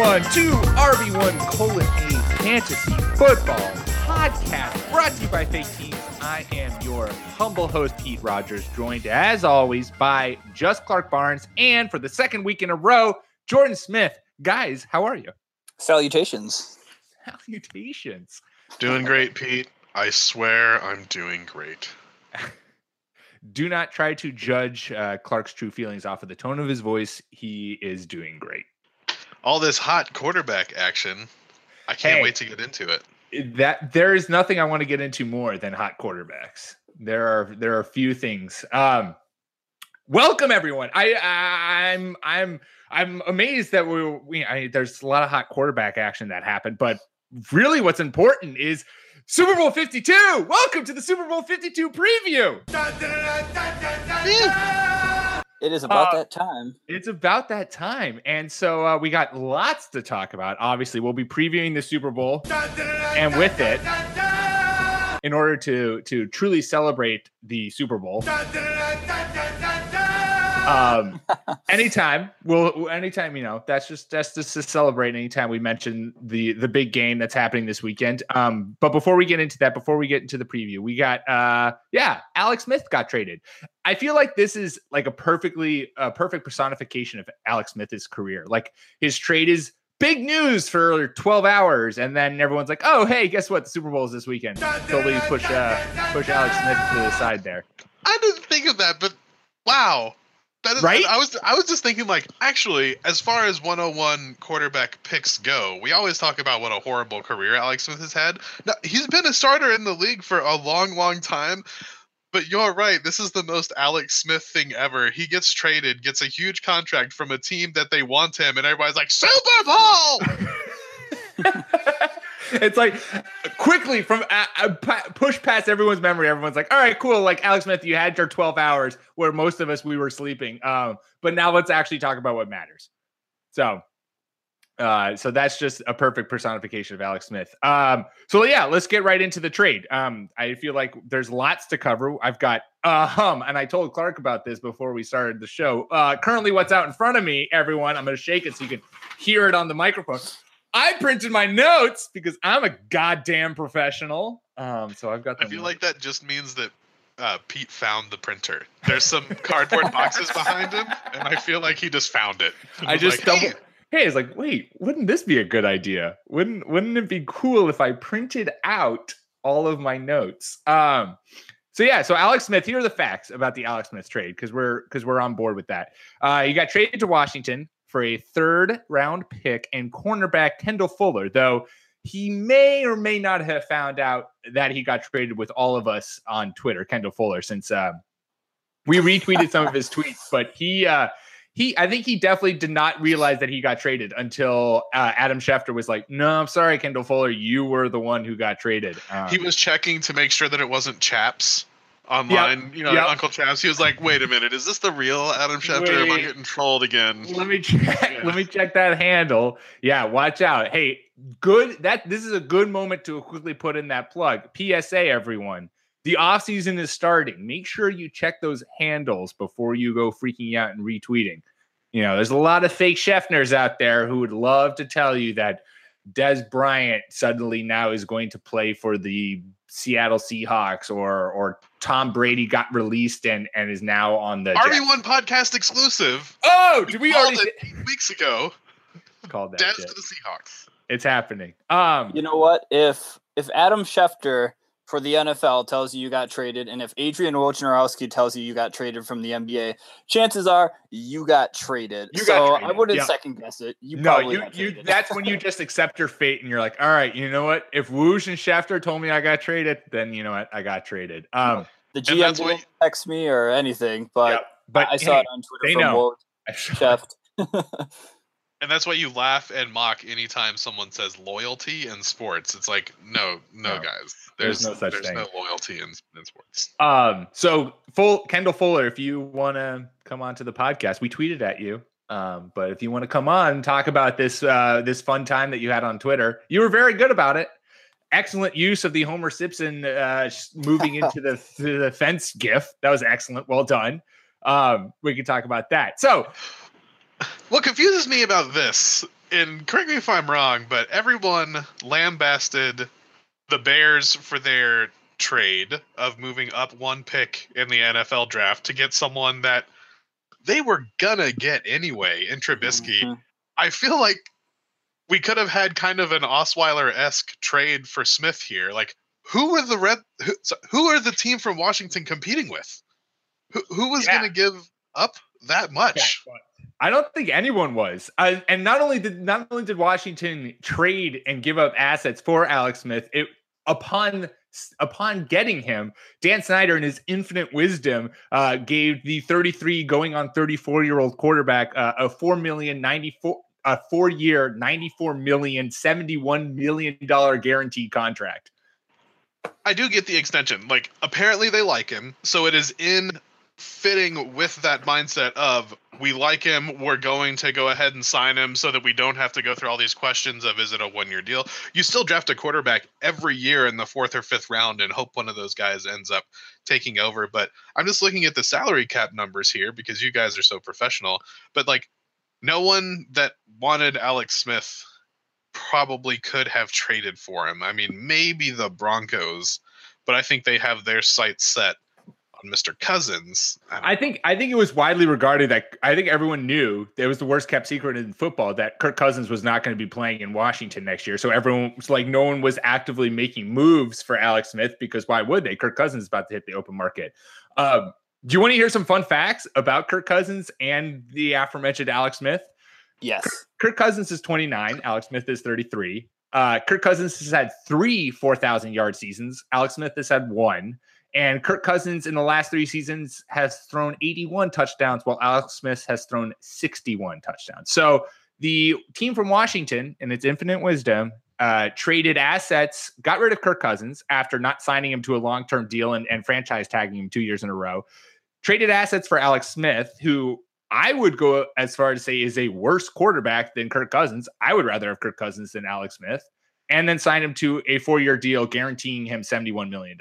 Welcome everyone to RB1 colon A Fantasy Football Podcast, brought to you by Fake Teams. I am your humble host, Pete Rogers, joined as always by Just Clark Barnes, and for the second week in a row, Jordan Smith. Guys, how are you? Salutations. Salutations. Doing great, Pete. I swear I'm doing great. Do not try to judge uh, Clark's true feelings off of the tone of his voice. He is doing great. All this hot quarterback action. I can't Hey. wait to get into it. that there is nothing I want to get into more than hot quarterbacks. There are there are a few things. Um, welcome everyone. I, I I'm I'm I'm amazed that we, we I, there's a lot of hot quarterback action that happened, but really what's important is Super Bowl 52. Welcome to the Super Bowl 52 preview. It is about Uh, that time. It's about that time. And so uh, we got lots to talk about. Obviously, we'll be previewing the Super Bowl and with it in order to to truly celebrate the Super Bowl. Um, anytime we'll anytime you know that's just that's just to celebrate anytime we mention the the big game that's happening this weekend. Um but before we get into that before we get into the preview we got uh yeah alex smith got traded. I feel like this is like a perfectly a perfect personification of alex smith's career. Like his trade is big news for 12 hours and then everyone's like oh hey guess what? The super bowl is this weekend. Totally push uh push alex smith to the side there. I didn't think of that, but wow. That is, Right? I was I was just thinking like actually as far as 101 quarterback picks go, we always talk about what a horrible career Alex Smith has had. Now, he's been a starter in the league for a long long time. But you're right. This is the most Alex Smith thing ever. He gets traded, gets a huge contract from a team that they want him, and everybody's like, Super Bowl! it's like quickly from uh, uh, push past everyone's memory. Everyone's like, "All right, cool." Like Alex Smith, you had your twelve hours where most of us we were sleeping. Um, but now let's actually talk about what matters. So, uh, so that's just a perfect personification of Alex Smith. Um, so yeah, let's get right into the trade. Um, I feel like there's lots to cover. I've got hum, and I told Clark about this before we started the show. Uh, currently, what's out in front of me, everyone, I'm going to shake it so you can hear it on the microphone. I printed my notes because I'm a goddamn professional. Um, so I've got. I them feel like that just means that uh, Pete found the printer. There's some cardboard boxes behind him, and I feel like he just found it. I just like, double. "Hey, Hey, it's like, wait, wouldn't this be a good idea? Wouldn't Wouldn't it be cool if I printed out all of my notes? Um, so yeah, so Alex Smith. Here are the facts about the Alex Smith trade because we're because we're on board with that. Uh, he got traded to Washington for a third round pick and cornerback Kendall Fuller, though he may or may not have found out that he got traded with all of us on Twitter, Kendall Fuller, since um, we retweeted some of his tweets, but he uh, he I think he definitely did not realize that he got traded until uh, Adam Schefter was like, "No, I'm sorry, Kendall Fuller, you were the one who got traded." Um, He was checking to make sure that it wasn't Chaps online. You know, Yep. Uncle Chaps. He was like, "Wait a minute, is this the real Adam Schefter? Am I Wait. getting trolled again?" let me check. Yeah. Let me check that handle. Yeah, watch out. Hey, good. That this is a good moment to quickly put in that plug. PSA, everyone. The off season is starting. Make sure you check those handles before you go freaking out and retweeting. You know, there's a lot of fake Schefters out there who would love to tell you that Dez Bryant suddenly now is going to play for the Seattle Seahawks or or Tom Brady got released and and is now on the Jets. RB1 podcast exclusive. Oh, did we Called already it eight weeks ago? called that Dez to the Seahawks. It's happening. Um, You know what? If if Adam Schefter for the NFL tells you you got traded, and if Adrian Wojnarowski tells you you got traded from the NBA, chances are you got traded. You so got I wouldn't yeah. second guess it. You no, probably you, you, that's when you just accept your fate and you're like, all right, you know what? If Woj and Schefter told me I got traded, then you know what? I got traded. Um the GM what didn't text me or anything, but yeah, but I saw hey, it on Twitter they from know. Woj I saw. Chef. And that's why you laugh and mock anytime someone says loyalty in sports. It's like, no, no, No, guys. there's There's, no such there's thing. no loyalty in, in sports. Um, so full Kendall Fuller, if you want to come on to the podcast, we tweeted at you. Um, but if you want to come on and talk about this uh this fun time that you had on Twitter, you were very good about it. Excellent use of the Homer Simpson uh moving into the the fence gif. That was excellent. Well done. Um, we can talk about that. So What confuses me about this, and correct me if I'm wrong, but everyone lambasted the Bears for their trade of moving up one pick in the NFL draft to get someone that they were gonna get anyway in Trubisky. Mhm. I feel like we could have had kind of an Osweiler esque trade for Smith here. Like, who were the red? Who, who are the team from Washington competing with? Who, who was Yeah. going to give up that much? I don't think anyone was. And not only did not only did Washington trade and give up assets for Alex Smith, it upon upon getting him, Dan Snyder in his infinite wisdom uh, gave the 33 going on 34 year old quarterback uh, a four million 94 a four year 94 million 71 million dollar guaranteed contract. I do get the extension. Like, apparently they like him, so it is in fitting with that mindset of we like him, we're going to go ahead and sign him so that we don't have to go through all these questions of is it a one year deal? You still draft a quarterback every year in the fourth or fifth round and hope one of those guys ends up taking over. But I'm just looking at the salary cap numbers here because you guys are so professional. But like, no one that wanted Alex Smith probably could have traded for him. I mean, maybe the Broncos, but I think they have their sights set on Mr. Cousins. I I think I think it was widely regarded that I think everyone knew it was the worst kept secret in football that Kirk Cousins was not going to be playing in Washington next year. So everyone was like, no one was actively making moves for Alex Smith because why would they? Kirk Cousins is about to hit the open market. Um, do you want to hear some fun facts about Kirk Cousins and the aforementioned Alex Smith? Yes. Kirk Cousins is 29. Alex Smith is 33. Uh, Kirk Cousins has had three 4,000 yard seasons. Alex Smith has had one. And Kirk Cousins in the last three seasons has thrown 81 touchdowns, while Alex Smith has thrown 61 touchdowns. So the team from Washington, in its infinite wisdom, uh, traded assets, got rid of Kirk Cousins after not signing him to a long term deal and, and franchise tagging him two years in a row. Traded assets for Alex Smith, who I would go as far to say is a worse quarterback than Kirk Cousins. I would rather have Kirk Cousins than Alex Smith, and then sign him to a four year deal guaranteeing him $71 million.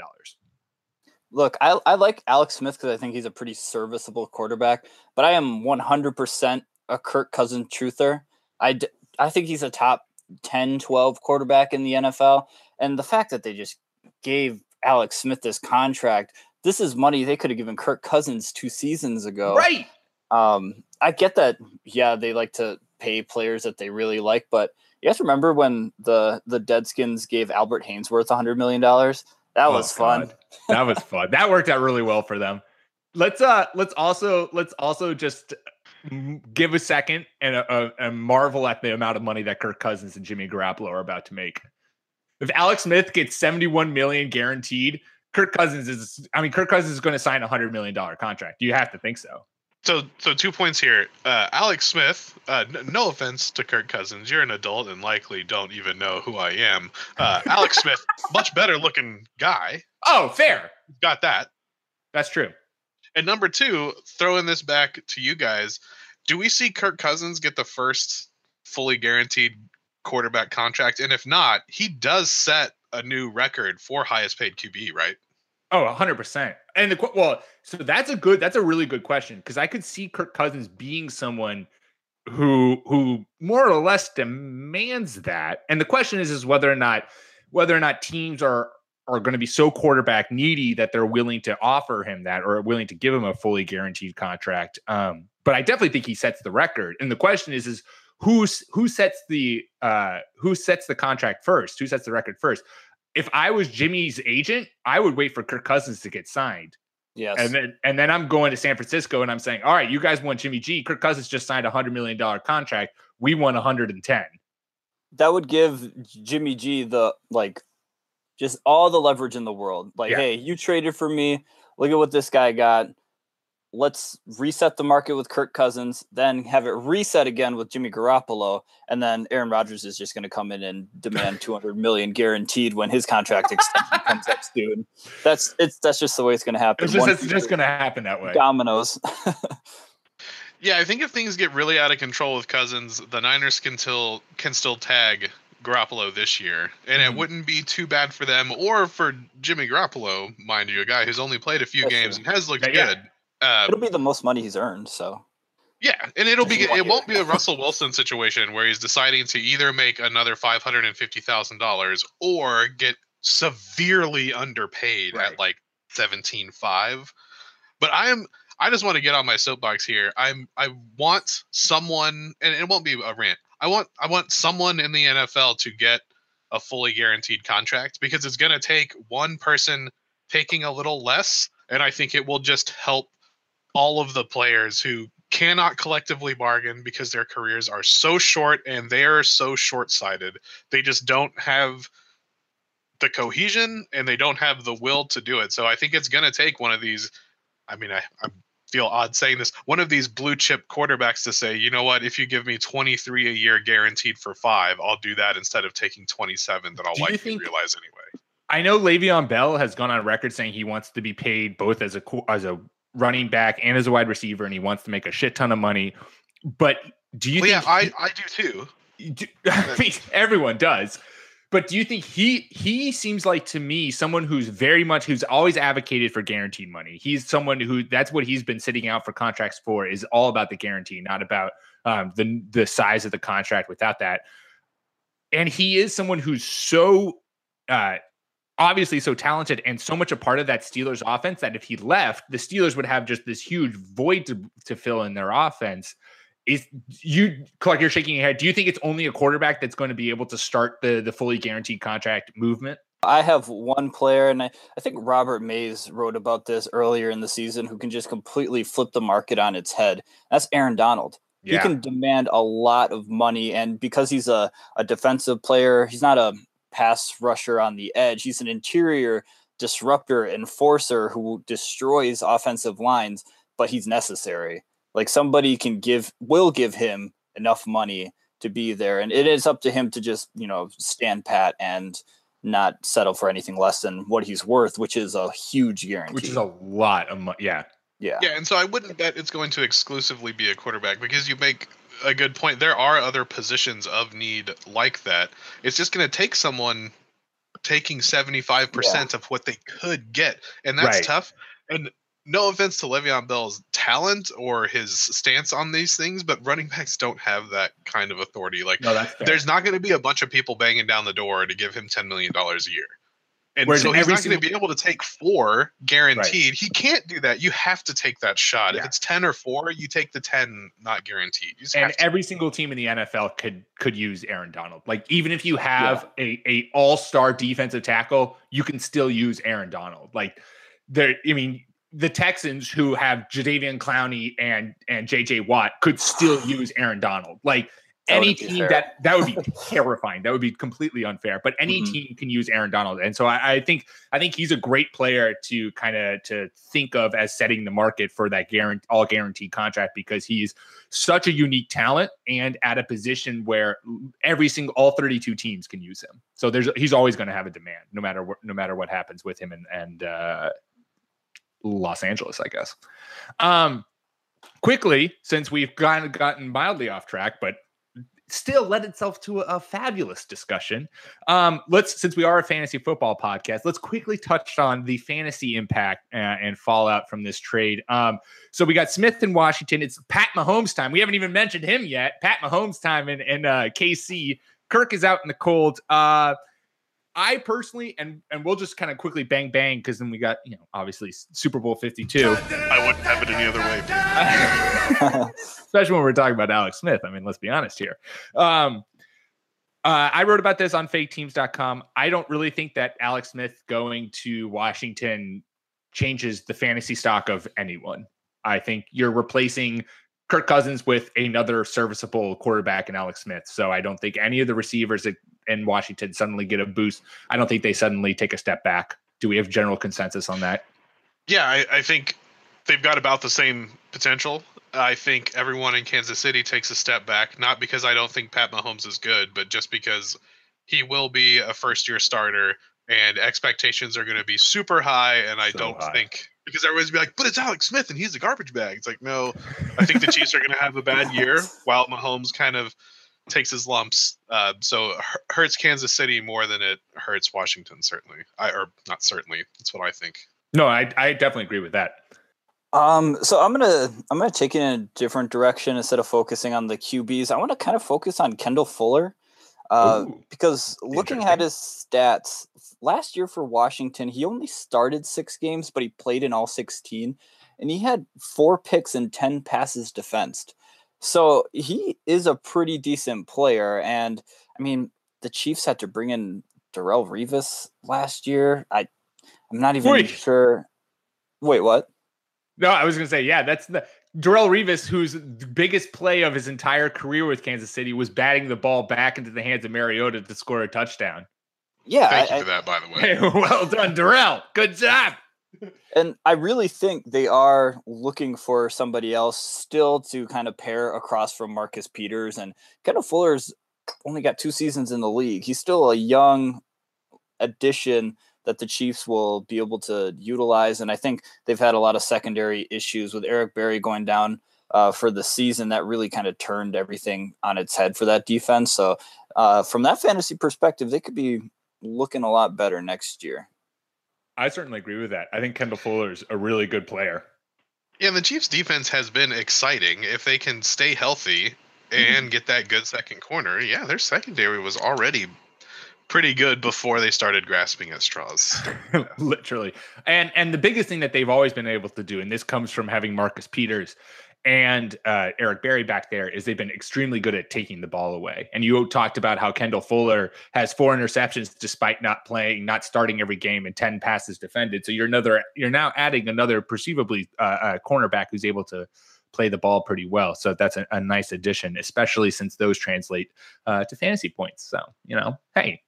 Look, I, I like Alex Smith because I think he's a pretty serviceable quarterback, but I am 100% a Kirk Cousins truther. I, d- I think he's a top 10, 12 quarterback in the NFL. And the fact that they just gave Alex Smith this contract, this is money they could have given Kirk Cousins two seasons ago. Right. Um, I get that. Yeah, they like to pay players that they really like, but you guys remember when the the Deadskins gave Albert Haynesworth a hundred million dollars? That Oh, was fun. God. That was fun. That worked out really well for them. Let's uh let's also let's also just give a second and a, a, a marvel at the amount of money that Kirk Cousins and Jimmy Garoppolo are about to make. If Alex Smith gets 71 million guaranteed, Kirk Cousins is I mean Kirk Cousins is going to sign a 100 million dollar contract. You have to think so. So, so two points here. Uh, Alex Smith. Uh, n- no offense to Kirk Cousins, you're an adult and likely don't even know who I am. Uh, Alex Smith, much better looking guy. Oh, fair. Got that. That's true. And number two, throwing this back to you guys, do we see Kirk Cousins get the first fully guaranteed quarterback contract? And if not, he does set a new record for highest paid QB, right? Oh, 100%. And the well, so that's a good that's a really good question because I could see Kirk Cousins being someone who who more or less demands that. And the question is is whether or not whether or not teams are are going to be so quarterback needy that they're willing to offer him that or willing to give him a fully guaranteed contract. Um, but I definitely think he sets the record. And the question is is who's who sets the uh who sets the contract first? Who sets the record first? if I was Jimmy's agent, I would wait for Kirk Cousins to get signed. Yes. And then and then I'm going to San Francisco and I'm saying, all right, you guys want Jimmy G. Kirk Cousins just signed a hundred million dollar contract. We won 110. that would give Jimmy G the like just all the leverage in the world. Like, Yeah. hey, you traded for me. Look at what this guy got. Let's reset the market with Kirk Cousins, then have it reset again with Jimmy Garoppolo, and then Aaron Rodgers is just going to come in and demand 200 million guaranteed when his contract extension comes up soon. That's it's that's just the way it's going to happen. It's just, One it's just going to happen that way. dominoes. Yeah, I think if things get really out of control with Cousins, the Niners can still can still tag Garoppolo this year, and Mhm. it wouldn't be too bad for them or for Jimmy Garoppolo, mind you, a guy who's only played a few That's games true. and has looked Yeah, yeah. good. Uh, It'll be the most money he's earned. So yeah, and it'll be Just one it won't be a Russell Wilson situation where he's deciding to either make another five hundred and fifty thousand dollars or get severely underpaid Right. at like seventeen five. But I am I just want to get on my soapbox here. I'm I want someone and it won't be a rant. I want I want someone in the NFL to get a fully guaranteed contract because it's going to take one person taking a little less and I think it will just help all of the players who cannot collectively bargain because their careers are so short and they are so short-sighted. They just don't have the cohesion and they don't have the will to do it. So I think it's going to take one of these I mean I I feel odd saying this, one of these blue chip quarterbacks to say, "You know what, if you give me 23 a year guaranteed for 5, I'll do that instead of taking 27 that I'll Do likely think- realize anyway." I know Le'Veon Bell has gone on record saying he wants to be paid both as a as a running back and as a wide receiver, and he wants to make a shit ton of money. But do you Well, yeah, think? I I do too. do- I mean, everyone does. But do you think he he seems like to me someone who's very much who's always advocated for guaranteed money. He's someone who that's what he's been sitting out for contracts for is all about the guarantee, not about um, the the size of the contract. Without that, and he is someone who's so uh, obviously so talented and so much a part of that Steelers offense that if he left, the Steelers would have just this huge void to, to fill in their offense. Is you Clark, you're shaking your head. Do you think it's only a quarterback that's going to be able to start the the fully guaranteed contract movement? I have one player, and I, I think Robert Mays wrote about this earlier in the season, who can just completely flip the market on its head. That's Aaron Donald. He can demand a lot of money, and because he's a, a defensive player, he's not a pass rusher on the edge. He's an interior disruptor, enforcer who destroys offensive lines, but he's necessary. Like somebody can give, will give him enough money to be there, and it is up to him to just you know stand pat and not settle for anything less than what he's worth, which is a huge guarantee. which is a lot of money. Yeah, yeah. Yeah, and so I wouldn't bet it's going to exclusively be a quarterback because you make a good point. There are other positions of need like that. It's just going to take someone taking 75% of what they could get, and that's Right. tough. And no offense to Le'Veon Bell's talent or his stance on these things, but running backs don't have that kind of authority. Like, no, there's not going to be a bunch of people banging down the door to give him $10 million a year. And Whereas so he's not going to be able to take four guaranteed. He can't do that. You have to take that shot. Yeah. If it's 10 or four, you take the 10 not guaranteed. And every single team in the NFL could could use Aaron Donald. Like even if you have a a all star defensive tackle, you can still use Aaron Donald. Like there, I mean, the Texans who have Jadeveon Clowney and and JJ Watt could still use Aaron Donald. Like any team fair. that that would be terrifying. That would be completely unfair. But any Mhm. team can use Aaron Donald, and so I, I think I think he's a great player to kind of to think of as setting the market for that guarantee all guaranteed contract because he's such a unique talent and at a position where every single all 32 teams can use him. So there's he's always going to have a demand no matter what no matter what happens with him and and uh, Los Angeles, I guess. Um, quickly, since we've of gotten mildly off track, but still led itself to a, fabulous discussion. Um, let's since we are a fantasy football podcast, let's quickly touch on the fantasy impact uh, and fallout from this trade. Um, so we got Smith in Washington. It's Pat Mahomes time. We haven't even mentioned him yet. Pat Mahomes time in, in uh, KC. Kirk is out in the cold. Uh, I personally, and and we'll just kind of quickly bang bang because then we got you know obviously Super Bowl Fifty Two. I wouldn't have it any other way. especially when we're talking about Alex Smith. I mean, let's be honest here. Um, Uh, I wrote about this on faketeams.com. I don't really think that Alex Smith going to Washington changes the fantasy stock of anyone. I think you're replacing Kirk Cousins with another serviceable quarterback in Alex Smith. So I don't think any of the receivers in Washington suddenly get a boost. I don't think they suddenly take a step back. Do we have general consensus on that? Yeah, I, I think they've got about the same potential. I think everyone in Kansas City takes a step back, not because I don't think Pat Mahomes is good, but just because he will be a first year starter and expectations are going to be super high. And I so don't high. think because everybody's be like, but it's Alex Smith and he's a garbage bag. It's like, no, I think the Chiefs are going to have a bad year while Mahomes kind of takes his lumps. Uh, so hurts Kansas City more than it hurts Washington, certainly. I or not certainly. That's what I think. No, I I definitely agree with that. Um, so I'm gonna I'm gonna take it in a different direction instead of focusing on the QBs. I want to kind of focus on Kendall Fuller, uh, Ooh, because looking at his stats last year for Washington, he only started six games, but he played in all 16, and he had four picks and ten passes defensed. So he is a pretty decent player, and I mean the Chiefs had to bring in Darrelle Revis last year. I I'm not even Wait. sure. Wait, what? No, I was going to say, yeah, that's the Darrelle Revis, whose biggest play of his entire career with Kansas City was batting the ball back into the hands of Mariota to score a touchdown. Yeah, thank I, you for that, by the way. Hey, well done, Darrell. Good job. And I really think they are looking for somebody else still to kind of pair across from Marcus Peters and Kendall Fuller's only got two seasons in the league. He's still a young addition that the Chiefs will be able to utilize. And I think they've had a lot of secondary issues with Eric Berry going down uh, for the season. That really kind of turned everything on its head for that defense. So, uh, from that fantasy perspective, they could be looking a lot better next year. I certainly agree with that. I think Kendall Fuller is a really good player. Yeah, the Chiefs' defense has been exciting. If they can stay healthy and mm-hmm. get that good second corner, yeah, their secondary was already pretty good before they started grasping at straws. Literally. And and the biggest thing that they've always been able to do, and this comes from having Marcus Peters and uh, Eric Berry back there, is they've been extremely good at taking the ball away. And you talked about how Kendall Fuller has four interceptions despite not playing, not starting every game, and ten passes defended. So you're another, you're now adding another perceivably uh, cornerback who's able to play the ball pretty well. So that's a, a nice addition, especially since those translate uh, to fantasy points. So you know, hey,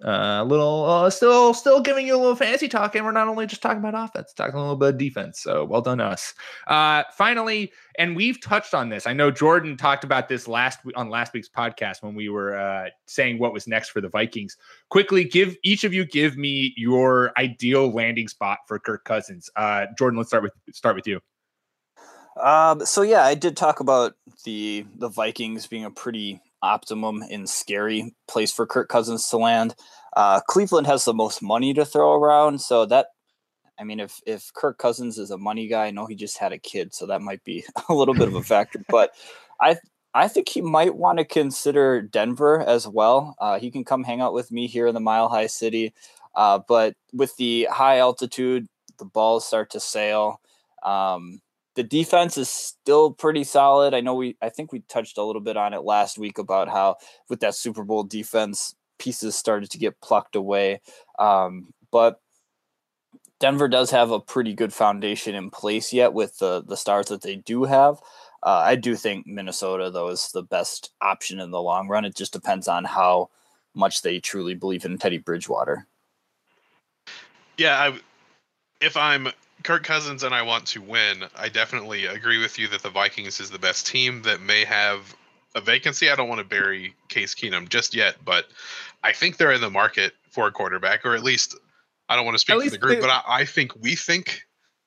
a uh, little uh, still still giving you a little fantasy talk and we're not only just talking about offense talking a little bit of defense so well done us. Uh finally and we've touched on this. I know jordan talked about this last on last week's podcast when we were uh saying what was next for the vikings. Quickly give each of you give me your ideal landing spot for kirk cousins. Uh jordan let's start with start with you. Um so yeah i did talk about the the vikings being a pretty optimum and scary place for Kirk Cousins to land. Uh, Cleveland has the most money to throw around, so that I mean, if if Kirk Cousins is a money guy, I know he just had a kid, so that might be a little bit of a factor. But I I think he might want to consider Denver as well. Uh, he can come hang out with me here in the Mile High City, uh, but with the high altitude, the balls start to sail. Um, the defense is still pretty solid. I know we I think we touched a little bit on it last week about how with that Super Bowl defense pieces started to get plucked away. Um, but Denver does have a pretty good foundation in place yet with the the stars that they do have. Uh, I do think Minnesota though is the best option in the long run. It just depends on how much they truly believe in Teddy Bridgewater. Yeah, I, if I'm Kirk Cousins and I want to win, I definitely agree with you that the Vikings is the best team that may have a vacancy. I don't want to bury Case Keenum just yet, but I think they're in the market for a quarterback, or at least I don't want to speak for the group, but I, I, think we think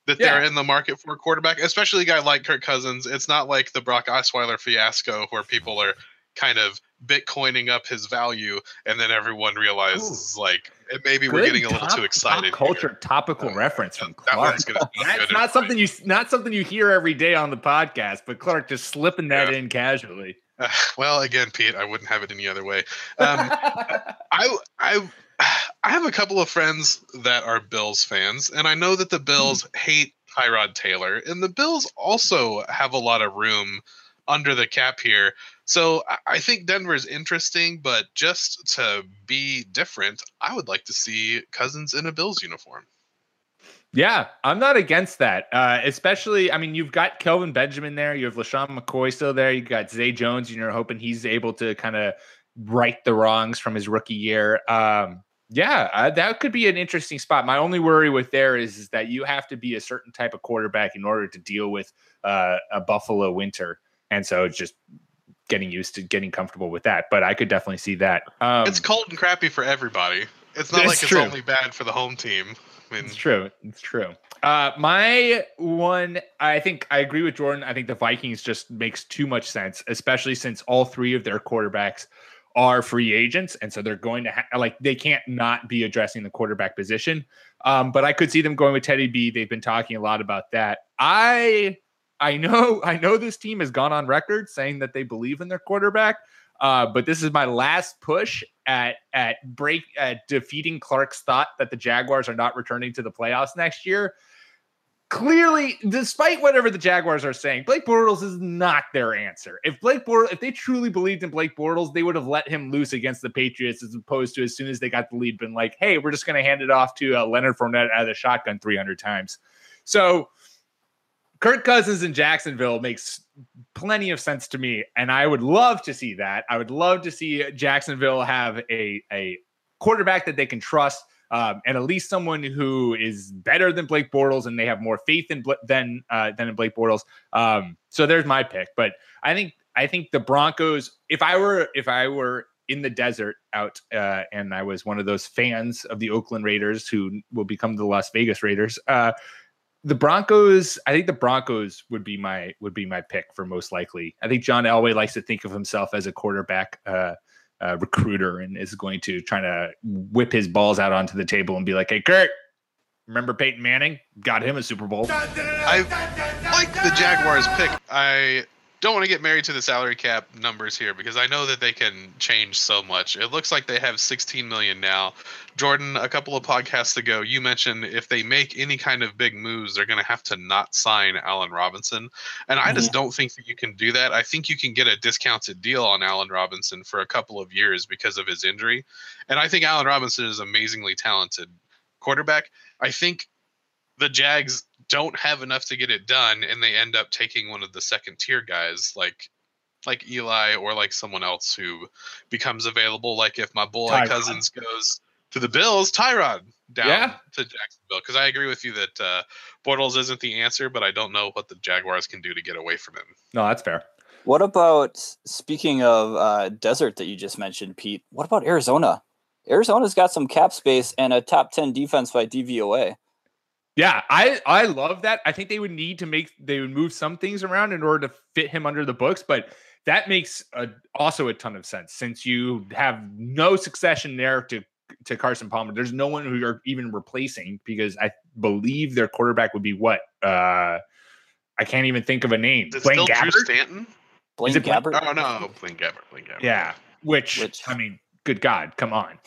that yeah. they're in the market for a quarterback, especially a guy like Kirk Cousins. It's not like the Brock Osweiler fiasco where people are kind of bitcoining up his value and then everyone realizes Ooh. like maybe Good we're getting a little too excited culture here. topical uh, reference from Clark. That that's not something you not something you hear every day on the podcast but clark just slipping that yeah. in casually uh, well again pete i wouldn't have it any other way um, i i i have a couple of friends that are bills fans and i know that the bills hmm. hate tyrod taylor and the bills also have a lot of room under the cap here So I- think Denver is interesting, but just to be different, I would like to see Cousins in a Bills uniform. Yeah, I'm not against that. Uh, especially, I mean, you've got Kelvin Benjamin there. You have LeSean McCoy still there. You got Zay Jones, and you're hoping he's able to kind of right the wrongs from his rookie year. Um, yeah, uh, that could be an interesting spot. My only worry with there is, is that you have to be a certain type of quarterback in order to deal with uh, a Buffalo winter. And so just getting used to getting comfortable with that. But I could definitely see that. Um, it's cold and crappy for everybody. It's not like it's true. only bad for the home team. I mean, It's true. It's true. Uh, my one, I think I agree with Jordan. I think the Vikings just makes too much sense, especially since all three of their quarterbacks are free agents, and so they're going to ha- like they can't not be addressing the quarterback position. Um, but I could see them going with Teddy B. They've been talking a lot about that. I I know I know this team has gone on record saying that they believe in their quarterback. Uh, but this is my last push at at break at defeating Clark's thought that the Jaguars are not returning to the playoffs next year. Clearly, despite whatever the Jaguars are saying, Blake Bortles is not their answer. If Blake Bortles, if they truly believed in Blake Bortles, they would have let him loose against the Patriots as opposed to as soon as they got the lead, been like, "Hey, we're just going to hand it off to uh, Leonard Fournette out of the shotgun 300 times." So, Kirk Cousins in Jacksonville makes plenty of sense to me, and I would love to see that. I would love to see Jacksonville have a a quarterback that they can trust, um, and at least someone who is better than Blake Bortles, and they have more faith in than uh, than in Blake Bortles. Um, so there's my pick. But I think I think the Broncos. If I were if I were in the desert out uh, and I was one of those fans of the Oakland Raiders who will become the Las Vegas Raiders. Uh, the Broncos, I think the Broncos would be my would be my pick for most likely. I think John Elway likes to think of himself as a quarterback uh, uh, recruiter and is going to try to whip his balls out onto the table and be like, "Hey, Kurt, remember Peyton Manning? Got him a Super Bowl." I like the Jaguars pick. I don't want to get married to the salary cap numbers here because I know that they can change so much. It looks like they have 16 million now. Jordan, a couple of podcasts ago, you mentioned if they make any kind of big moves, they're going to have to not sign Allen Robinson. And I just don't think that you can do that. I think you can get a discounted deal on Allen Robinson for a couple of years because of his injury. And I think Allen Robinson is an amazingly talented quarterback. I think the Jags don't have enough to get it done and they end up taking one of the second tier guys like like Eli or like someone else who becomes available like if my boy Tyrod. Cousins goes to the Bills, Tyrod down Yeah. to Jacksonville cuz I agree with you that uh Bortles isn't the answer but I don't know what the Jaguars can do to get away from him. No, that's fair. What about speaking of uh, desert that you just mentioned, Pete? What about Arizona? Arizona's got some cap space and a top ten defense by DVOA. Yeah, I I love that. I think they would need to make they would move some things around in order to fit him under the books, but that makes a, also a ton of sense since you have no succession there to to Carson Palmer. There's no one who you're even replacing because I believe their quarterback would be what uh I can't even think of a name. Is it Blaine still Drew Gabbert? Stanton? Blaine it Blaine- Gabbert. Oh no, Blaine Gabbert, Blaine Gabbert. Yeah, which, Which- I mean, good God, come on.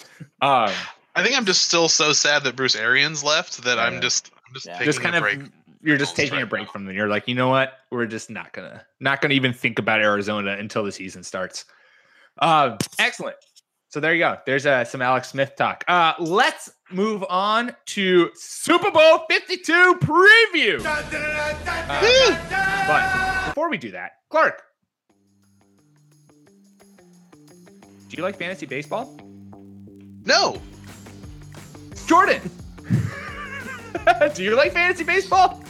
Um, I think I'm just still so sad that Bruce Arians left that I'm just I'm just Yeah. taking just kind a of you're just Bills taking a break now. from them. You're like, you know what? We're just not gonna not gonna even think about Arizona until the season starts. Uh, excellent. So there you go. There's uh, some Alex Smith talk. Uh, let's move on to Super Bowl 52 preview. Uh, but before we do that, Clark, do you like fantasy baseball? No. Jordan, do you like fantasy baseball?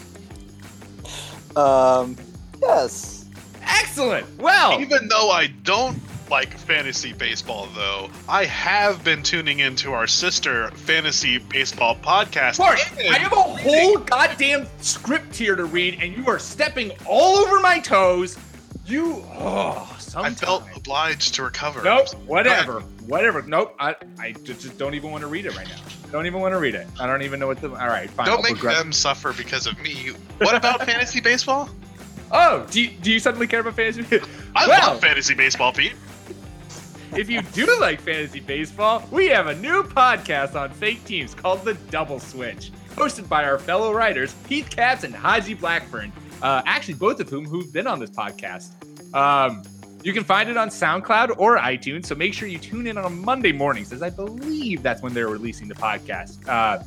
Um, yes. Excellent. Well, Even though I don't like fantasy baseball, though, I have been tuning into our sister fantasy baseball podcast. Clark, and I have a whole goddamn script here to read, and you are stepping all over my toes. You, oh, I felt obliged to recover. Nope, whatever, whatever. Nope, I, I just, just don't even want to read it right now. Don't even want to read it. I don't even know what the. All right, fine. Don't I'll make progress. them suffer because of me. What about fantasy baseball? Oh, do you, do you suddenly care about fantasy? I Well- love fantasy baseball, Pete. if you do like fantasy baseball, we have a new podcast on fake teams called The Double Switch, hosted by our fellow writers Heath Katz and Haji Blackburn. Uh, actually, both of whom who've been on this podcast. Um, You can find it on SoundCloud or iTunes. So make sure you tune in on a Monday mornings, as I believe that's when they're releasing the podcast. Uh,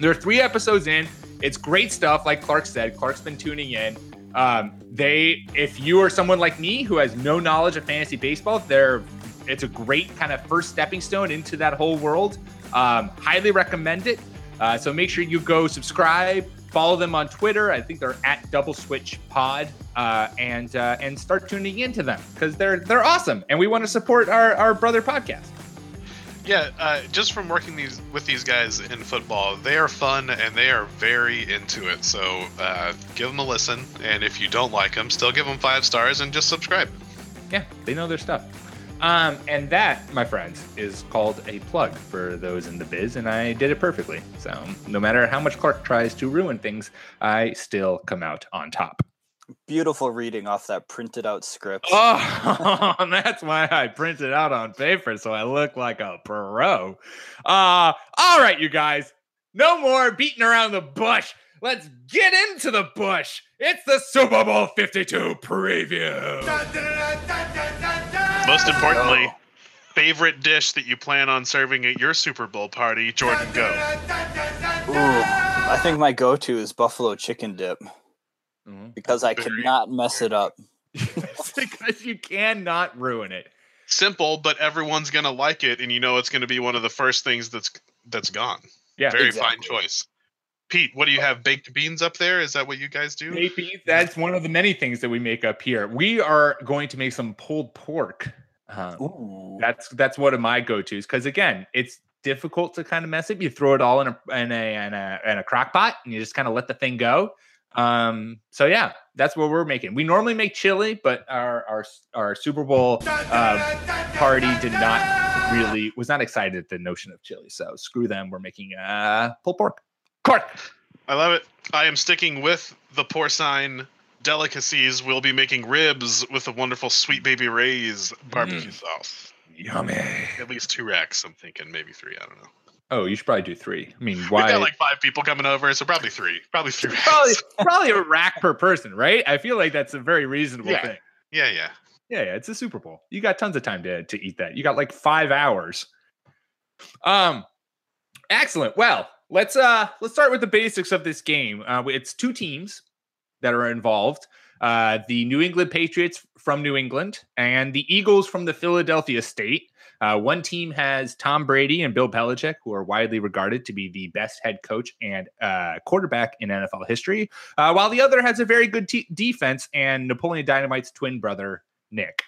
there are three episodes in. It's great stuff. Like Clark said, Clark's been tuning in. Um, they, if you are someone like me who has no knowledge of fantasy baseball, they're it's a great kind of first stepping stone into that whole world. Um, highly recommend it. Uh, so make sure you go subscribe, follow them on Twitter. I think they're at Double Switch Pod, uh, and uh, and start tuning into them because they're they're awesome, and we want to support our our brother podcast. Yeah, uh, just from working these with these guys in football, they are fun and they are very into it. So uh, give them a listen, and if you don't like them, still give them five stars and just subscribe. Yeah, they know their stuff. Um, and that, my friends, is called a plug for those in the biz, and I did it perfectly. So no matter how much Clark tries to ruin things, I still come out on top. Beautiful reading off that printed out script. Oh, that's why I printed out on paper so I look like a pro. Uh, all right, you guys, no more beating around the bush. Let's get into the bush. It's the Super Bowl 52 preview. Most importantly, favorite dish that you plan on serving at your Super Bowl party, Jordan, go. Ooh, I think my go-to is buffalo chicken dip Mhm. because I Very- cannot mess it up. because you cannot ruin it. Simple, but everyone's gonna like it, and you know it's gonna be one of the first things that's that's gone. Yeah, Very exactly. fine choice. Pete, what do you have? Baked beans up there? Is that what you guys do? Maybe that's one of the many things that we make up here. We are going to make some pulled pork. Um, that's that's one of my go-tos because again, it's difficult to kind of mess it. You throw it all in a in a in a, in a crock pot and you just kind of let the thing go. Um, so yeah, that's what we're making. We normally make chili, but our our our Super Bowl uh, party did not really was not excited at the notion of chili. So screw them. We're making uh pulled pork. Cork. I love it. I am sticking with the porcine delicacies. We'll be making ribs with the wonderful sweet baby Ray's barbecue sauce. Yummy. At least two racks. I'm thinking maybe three. I don't know. Oh, you should probably do three. I mean, why? We've got like five people coming over, so probably three. Probably three. Probably probably a rack per person, right? I feel like that's a very reasonable Yeah. thing. Yeah, yeah. Yeah, yeah, it's a Super Bowl. You got tons of time to to eat that. You got like five hours. Um, excellent. Well, let's uh let's start with the basics of this game. Uh, it's two teams that are involved. Uh, the New England Patriots from New England and the Eagles from the Philadelphia state. Uh, one team has Tom Brady and Bill Belichick, who are widely regarded to be the best head coach and uh, quarterback in NFL history, uh, while the other has a very good defense and Napoleon Dynamite's twin brother, Nick.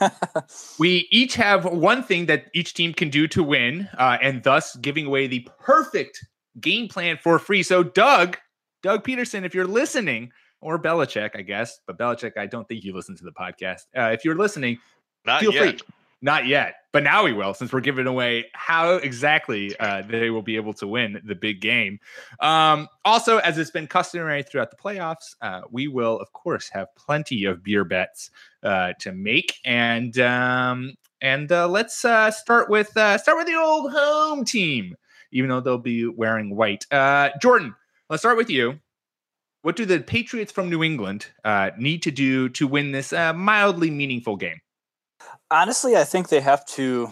We each have one thing that each team can do to win, uh, and thus giving away the perfect game plan for free. So, Doug, Doug Pederson, if you're listening, or Belichick, I guess, but Belichick, I don't think you listen to the podcast. Uh, if you're listening, Not feel yet. free. Not yet, but now we will, since we're giving away how exactly uh, they will be able to win the big game. Um, also, as it's been customary throughout the playoffs, uh, we will, of course, have plenty of beer bets uh, to make, and um, and uh, let's uh, start with uh, start with the old home team, even though they'll be wearing white. Jordan, let's start with you. What do the Patriots from New England uh, need to do to win this uh, mildly meaningful game? Honestly, I think they have to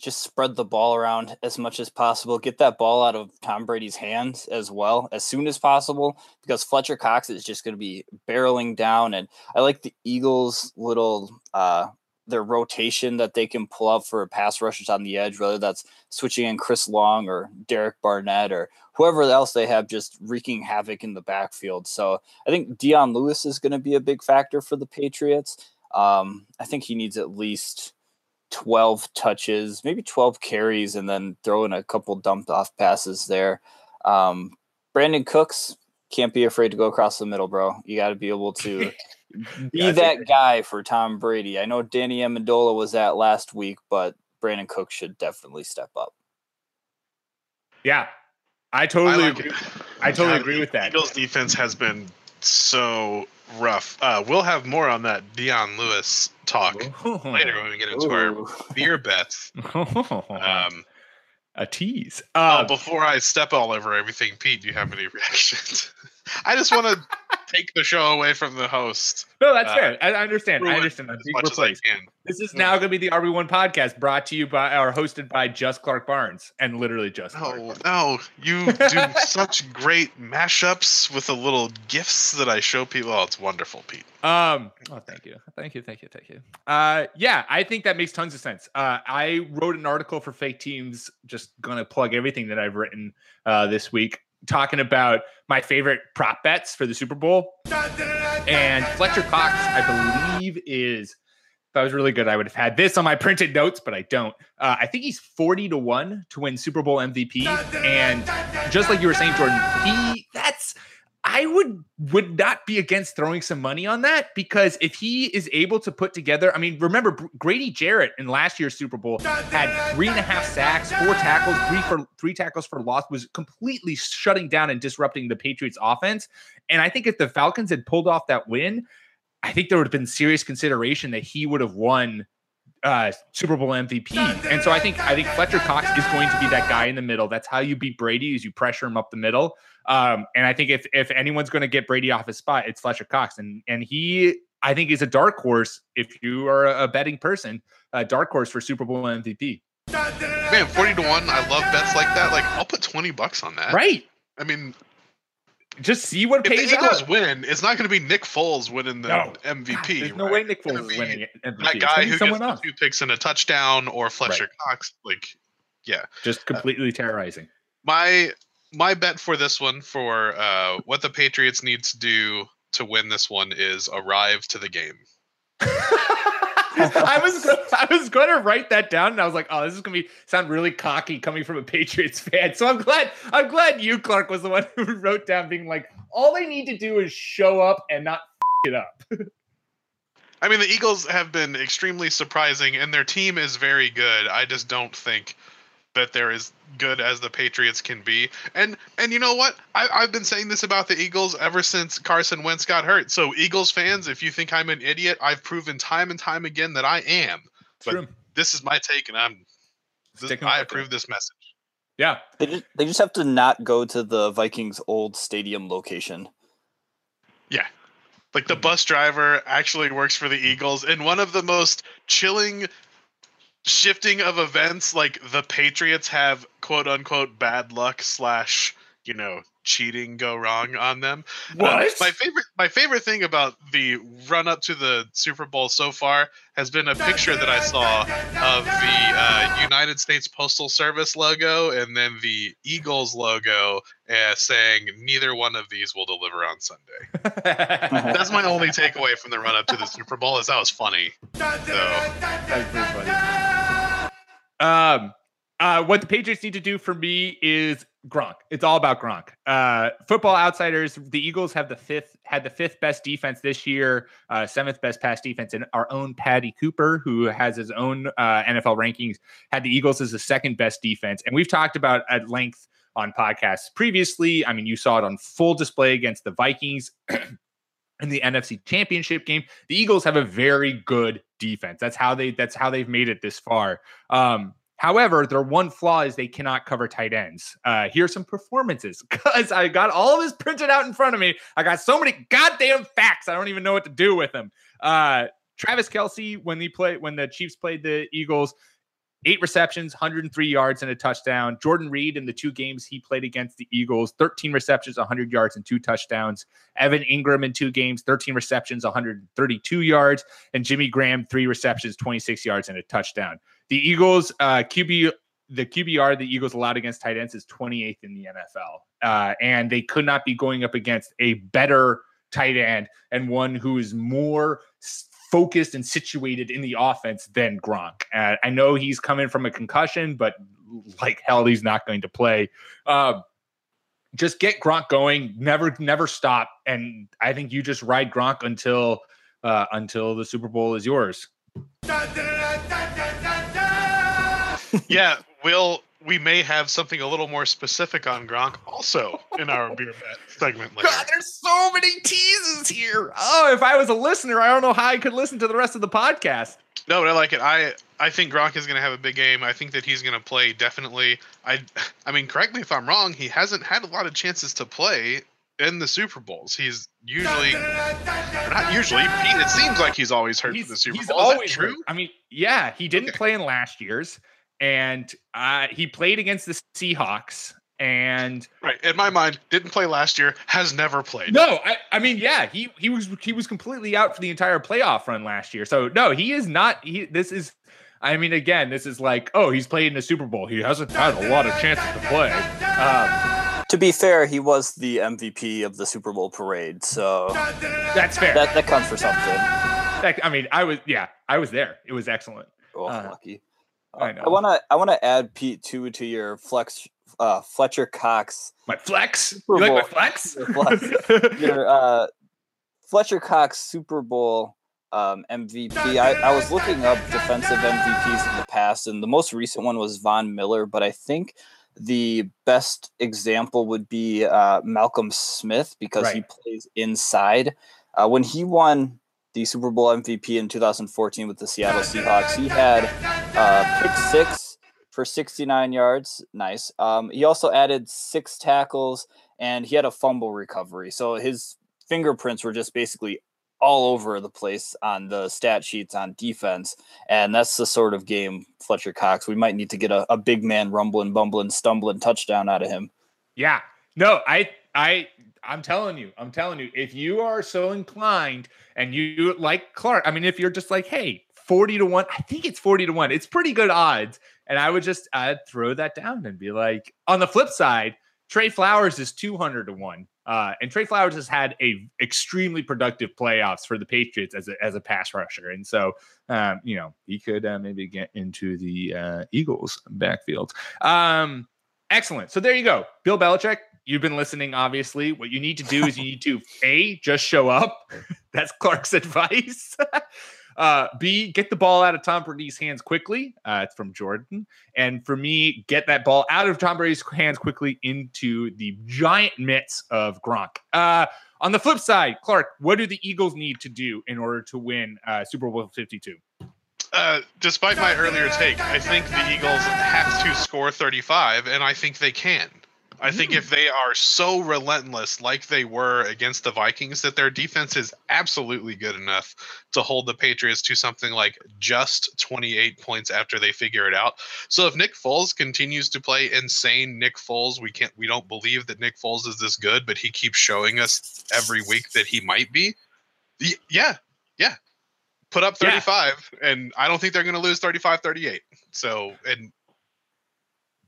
just spread the ball around as much as possible, get that ball out of Tom Brady's hands as well as soon as possible, because Fletcher Cox is just going to be barreling down. And I like the Eagles' little uh, their rotation that they can pull up for pass rushers on the edge, whether that's switching in Chris Long or Derek Barnett or whoever else they have just wreaking havoc in the backfield. So I think Dion Lewis is going to be a big factor for the Patriots. Um, I think he needs at least 12 touches, maybe 12 carries, and then throw in a couple dumped off passes there. Um, Brandin Cooks can't be afraid to go across the middle, bro. You got to be able to be Gotcha. that guy for Tom Brady. I know Danny Amendola was that last week, but Brandin Cooks should definitely step up. Yeah, I totally like agree. it. I totally God, agree the with that. Eagles defense has been so rough. Uh, we'll have more on that Dion Lewis talk later when we get into our beer bets. Um, a tease. oh, Uh, before I step all over everything, Pete, do you have any reactions? I just want to take the show away from the host. No, that's Uh, fair. I understand. I understand. As much as I can. This is now going to be the RB1 podcast brought to you by or hosted by Just Clark Barnes and literally just Clark. No, no, you do such great mashups with the little gifts that I show people. Oh, it's wonderful, Pete. Um, oh, thank you, thank you, thank you, thank you. Uh, yeah, I think that makes tons of sense. Uh, I wrote an article for Fake Teams, just gonna plug everything that I've written uh, this week, talking about my favorite prop bets for the Super Bowl. And Fletcher Cox, I believe, is. If I was really good, I would have had this on my printed notes, but I don't. Uh, I think he's 40 to 1 to win Super Bowl MVP. And just like you were saying, Jordan, he I would would not be against throwing some money on that because if he is able to put together, I mean, remember Grady Jarrett in last year's Super Bowl had three and a half sacks, four tackles, three for three tackles for loss, was completely shutting down and disrupting the Patriots offense. And I think if the Falcons had pulled off that win, I think there would have been serious consideration that he would have won uh, Super Bowl MVP. And so I think I think Fletcher Cox is going to be that guy in the middle. That's how you beat Brady is you pressure him up the middle. Um, and I think if if anyone's going to get Brady off his spot, it's Fletcher Cox. And and he I think is a dark horse if you are a betting person, a dark horse for Super Bowl MVP. Man, forty to one. I love bets like that. Like, I'll put twenty bucks on that. Right. I mean, Just see what if the pays Eagles out. win, it's not going to be Nick Foles winning the No. MVP. There's no right? way Nick Foles is winning. MVP. That guy who gets else. two picks and a touchdown, or Fletcher Cox. Like, yeah. Just completely terrorizing. my my bet for this one for uh, what the Patriots need to do to win this one is arrive to the game. I was I was going to write that down, and I was like, "Oh, this is going to be sound really cocky coming from a Patriots fan." So I'm glad I'm glad you, Clark, was the one who wrote down, being like, "All they need to do is show up and not it up." I mean, the Eagles have been extremely surprising, and their team is very good. I just don't think that they're as good as the Patriots can be. And and you know what? I, I've been saying this about the Eagles ever since Carson Wentz got hurt. So Eagles fans, if you think I'm an idiot, I've proven time and time again that I am. But True. this is my take, and I'm this, I with it. approve this message. Yeah, They just, they just have to not go to the Vikings' old stadium location. Yeah. Like the bus driver actually works for the Eagles in one of the most chilling shifting of events like the Patriots have quote unquote bad luck slash, you know, cheating go wrong on them. Uh, What? my favorite my favorite thing about the run up to the Super Bowl so far has been a picture that I saw of the uh, United States Postal Service logo and then the Eagles logo uh, saying neither one of these will deliver on Sunday. That's my only takeaway from the run up to the Super Bowl is that was funny. So That's pretty funny. Um, uh, what the Patriots need to do for me is Gronk. It's all about Gronk. Uh, football outsiders, the Eagles have the fifth, had the fifth best defense this year, uh, seventh best pass defense, and our own Patty Cooper, who has his own uh, NFL rankings, had the Eagles as the second best defense. And we've talked about at length on podcasts previously. I mean, you saw it on full display against the Vikings. in the NFC Championship game. The Eagles have a very good defense. That's how they that's how they've made it this far. Um, however, their one flaw is they cannot cover tight ends. Uh, here's some performances because I got all of this printed out in front of me. I got so many goddamn facts. I don't even know what to do with them. Uh, Travis Kelce, when he played when the Chiefs played the Eagles, eight receptions, 103 yards, and a touchdown. Jordan Reed in the two games he played against the Eagles, 13 receptions, 100 yards, and two touchdowns. Evan Engram in two games, 13 receptions, 132 yards. And Jimmy Graham, three receptions, 26 yards, and a touchdown. The Eagles, uh, QB, the QBR the Eagles allowed against tight ends is 28th in the NFL. Uh, and they could not be going up against a better tight end and one who is more focused and situated in the offense than Gronk. Uh, I know he's coming from a concussion, but like hell, he's not going to play. Uh, just get Gronk going. Never, never stop. And I think you just ride Gronk until uh, until the Super Bowl is yours. yeah, we'll we may have something a little more specific on Gronk also in our beer bet segment later. God, there's so many teases here. Oh, if I was a listener, I don't know how I could listen to the rest of the podcast. No, but I like it. I I think Gronk is going to have a big game. I think that he's going to play definitely. I I mean, correct me if I'm wrong. He hasn't had a lot of chances to play in the Super Bowls. He's usually not usually. He, it seems like he's always hurt He's, for the Super he's Bowl. Is that always true? hurt. I mean, yeah, he didn't Okay. play in last year's, and uh, he played against the Seahawks. And Right. In my mind, didn't play last year. Has never played. no, I, I mean, yeah, he he was he was completely out for the entire playoff run last year. So no, he is not. He this is. I mean, again, this is like, oh, he's played in the Super Bowl. He hasn't had a lot of chances to play. Um, To be fair, he was the MVP of the Super Bowl parade, so that's fair. that that counts for something. That- I mean, I was yeah, I was there. It was excellent. Oh, Uh, lucky. I I want to I want to add Pete too to your flex uh, Fletcher Cox My flex. Super you like my flex? Your flex. your uh, Fletcher Cox Super Bowl um, MVP. I, I was looking up defensive MVPs in the past, and the most recent one was Von Miller, but I think the best example would be uh, Malcolm Smith because he plays inside. Uh, when he won the Super Bowl MVP in 2014 with the Seattle Seahawks, he had uh, pick six for 69 yards. Nice. Um, he also added six tackles and he had a fumble recovery. So his fingerprints were just basically all over the place on the stat sheets on defense. And that's the sort of game Fletcher Cox. We might need to get a, a big man rumbling, bumbling, stumbling touchdown out of him. Yeah. No, I I I'm telling you, I'm telling you, if you are so inclined and you like Clark, I mean, if you're just like, hey, 40 to 1, I think it's 40 to 1. It's pretty good odds. And I would just I'd throw that down and be like, on the flip side, Trey Flowers is 200 to 1. Uh, and Trey Flowers has had a extremely productive playoffs for the Patriots as a, as a pass rusher. And so, um, you know, he could uh, maybe get into the uh, Eagles backfield. Um, excellent. So there you go. Bill Belichick, you've been listening, obviously. What you need to do is you need to A, just show up. That's Clark's advice. Uh, B, get the ball out of Tom Brady's hands quickly. Uh, it's from Jordan. And for me, get that ball out of Tom Brady's hands quickly into the giant mitts of Gronk. Uh, on the flip side, Clark, what do the Eagles need to do in order to win uh, Super Bowl 52? Uh, despite my earlier take, I think the Eagles have to score 35, and I think they can. I think if hmm. they are so relentless, like they were against the Vikings, that their defense is absolutely good enough to hold the Patriots to something like just 28 points after they figure it out. So if Nick Foles continues to play insane Nick Foles, we can't we don't believe that Nick Foles is this good, but he keeps showing us every week that he might be. Yeah, yeah. Put up Yeah. 35 and I don't think they're going to lose 35-38. So, and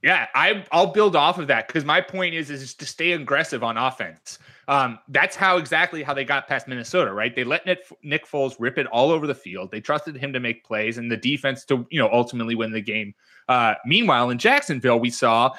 Yeah, I I'll build off of that because my point is is to stay aggressive on offense. Um, that's how exactly how they got past Minnesota, right? They let Nick, Nick Foles rip it all over the field. They trusted him to make plays and the defense to you know ultimately win the game. Uh, meanwhile, in Jacksonville, we saw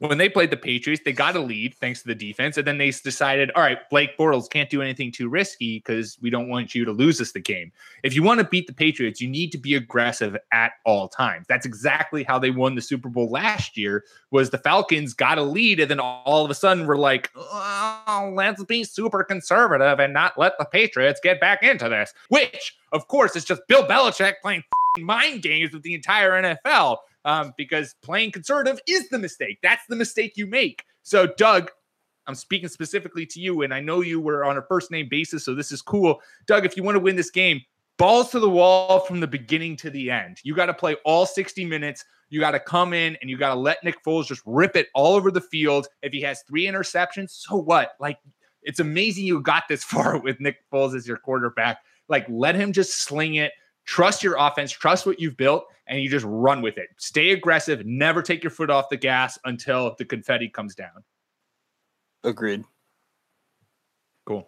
when they played the Patriots, they got a lead thanks to the defense, and then they decided, all right, Blake Bortles can't do anything too risky because we don't want you to lose us the game. If you want to beat the Patriots, you need to be aggressive at all times. That's exactly how they won the Super Bowl last year. Was the Falcons got a lead, and then all of a sudden we're like, oh, let's be super conservative and not let the Patriots get back into this. Which, of course, is just Bill Belichick playing mind games with the entire NFL um, because playing conservative is the mistake. That's the mistake you make. So, Doug, I'm speaking specifically to you, and I know you were on a first name basis, so this is cool. Doug, if you want to win this game, balls to the wall from the beginning to the end. You got to play all 60 minutes. You got to come in and you got to let Nick Foles just rip it all over the field. If he has three interceptions, so what? Like, it's amazing you got this far with Nick Foles as your quarterback. Like, let him just sling it. Trust your offense, trust what you've built, and you just run with it. Stay aggressive. Never take your foot off the gas until the confetti comes down. Agreed. Cool.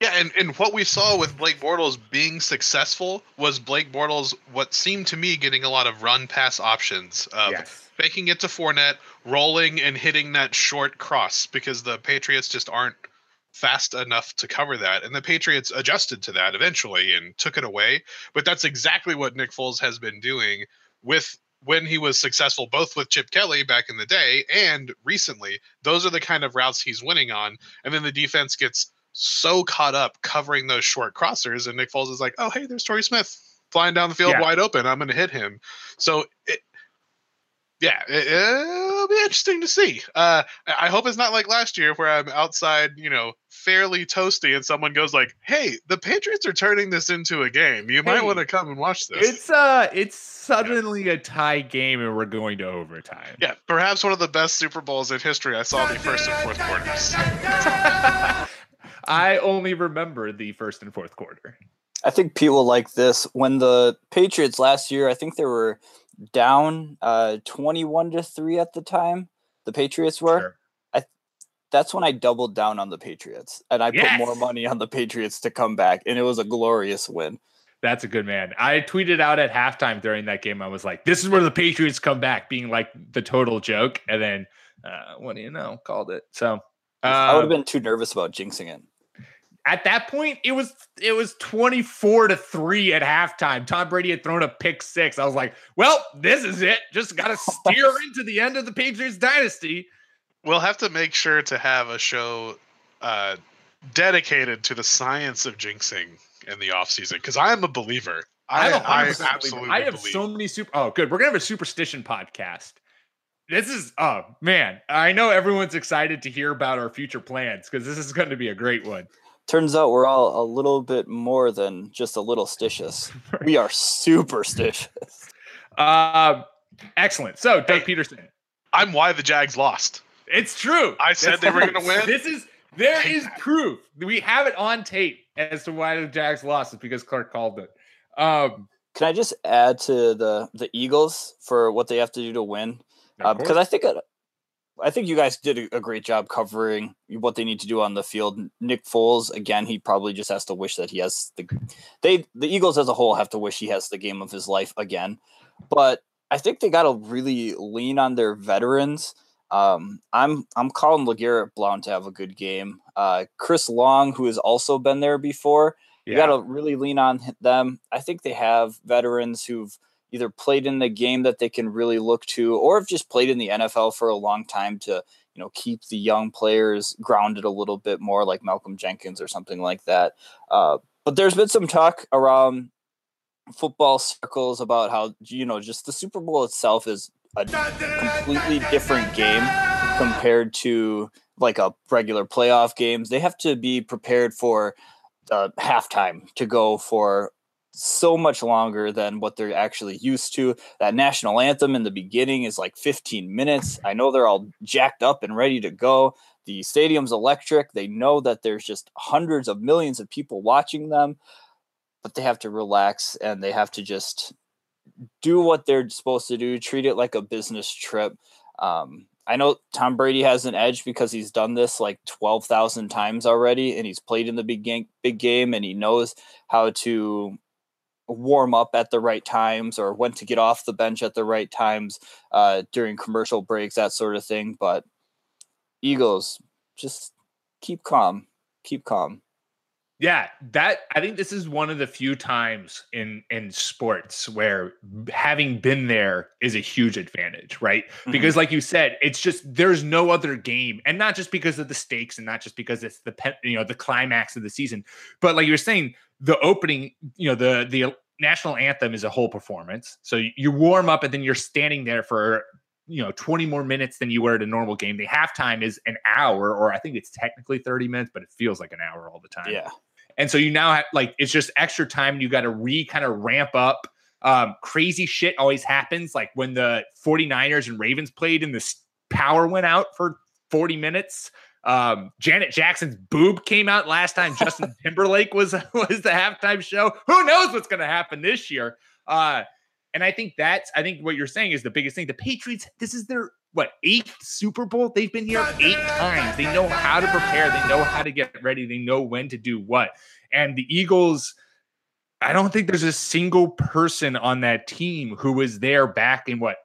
Yeah, and, and what we saw with Blake Bortles being successful was Blake Bortles what seemed to me getting a lot of run pass options of yes. faking it to Fournette, rolling and hitting that short cross because the Patriots just aren't fast enough to cover that. And the Patriots adjusted to that eventually and took it away. But that's exactly what Nick Foles has been doing with when he was successful both with Chip Kelly back in the day and recently. Those are the kind of routes he's winning on. And then the defense gets so caught up covering those short crossers and Nick Foles is like, "Oh, hey, there's Torrey Smith flying down the field Yeah. wide open. I'm going to hit him." So it, yeah, it, will be interesting to see. Uh, I hope it's not like last year where I'm outside, you know, fairly toasty, and someone goes like, "Hey, the Patriots are turning this into a game. You might want to come and watch this." It's uh it's suddenly a tie game and we're going to overtime. yeah, perhaps one of the best Super Bowls in history. I saw the first and fourth quarters. I only remember the first and fourth quarter. I think people like this when the Patriots last year. I think there were down uh, twenty-one to three at the time. The Patriots were. Sure. That's when I doubled down on the Patriots and I put more money on the Patriots to come back, and it was a glorious win. That's a good man. I tweeted out at halftime during that game. I was like, "This is where the Patriots come back," being like the total joke, and then uh, what do you know? Called it. So I would have uh, been too nervous about jinxing it. At that point, it was it was twenty four to three at halftime. Tom Brady had thrown a pick six. I was like, "Well, this is it. Just got to steer into the end of the Patriots dynasty." We'll have to make sure to have a show uh, dedicated to the science of jinxing in the off season because I am a believer. I, I'm I absolutely I have believe. so many super. Oh, good. We're gonna have a superstition podcast. This is oh man. I know everyone's excited to hear about our future plans because this is going to be a great one. Turns out we're all a little bit more than just a little stitious. We are superstitious. Uh, excellent. So, Doug Hey. Pederson, I'm why the Jags lost. it's true. I said That's they were gonna win. This is there Take is that. proof. We have it on tape as to why the Jags lost. Is because Clark called it. Um, Can I just add to the the Eagles for what they have to do to win? Uh, because. I think it, I think you guys did a, great job covering what they need to do on the field. Nick Foles again, he probably just has to wish that he has the they the Eagles as a whole have to wish he has the game of his life again. But I think they got to really lean on their veterans. Um, I'm I'm calling Legarrette Blount to have a good game. Uh, Chris Long, who has also been there before, you got to really lean on them. I think they have veterans who've either played in the game that they can really look to, or have just played in the NFL for a long time to, you know, keep the young players grounded a little bit more, like Malcolm Jenkins or something like that. Uh, but there's been some talk around football circles about how you know just the Super Bowl itself is a completely different game compared to like a regular playoff games. They have to be prepared for uh, halftime to go for so much longer than what they're actually used to. That national anthem in the beginning is like 15 minutes. I know they're all jacked up and ready to go. The stadium's electric. They know that there's just hundreds of millions of people watching them, but they have to relax and they have to just do what they're supposed to do, treat it like a business trip. Um, I know Tom Brady has an edge because he's done this like 12,000 times already and he's played in the big game, big game and he knows how to warm up at the right times or when to get off the bench at the right times uh, during commercial breaks, that sort of thing. But Eagles, just keep calm, keep calm. Yeah, that I think this is one of the few times in in sports where having been there is a huge advantage, right? Mm-hmm. Because like you said, it's just there's no other game and not just because of the stakes and not just because it's the you know the climax of the season, but like you were saying the opening, you know, the the national anthem is a whole performance. So you- you warm up and then you're standing there for you know 20 more minutes than you were at a normal game. The halftime is an hour or I think it's technically 30 minutes, but it feels like an hour all the time. Yeah. And so you now have like it's just extra time. You got to re kind of ramp up. Um, crazy shit always happens. Like when the 49ers and Ravens played and the power went out for 40 minutes. Um, Janet Jackson's boob came out last time Justin Timberlake was was the halftime show. Who knows what's gonna happen this year? Uh, and I think that's I think what you're saying is the biggest thing. The Patriots, this is their what eighth Super Bowl? They've been here eight times. They know how to prepare, they know how to get ready, they know when to do what. And the Eagles, I don't think there's a single person on that team who was there back in what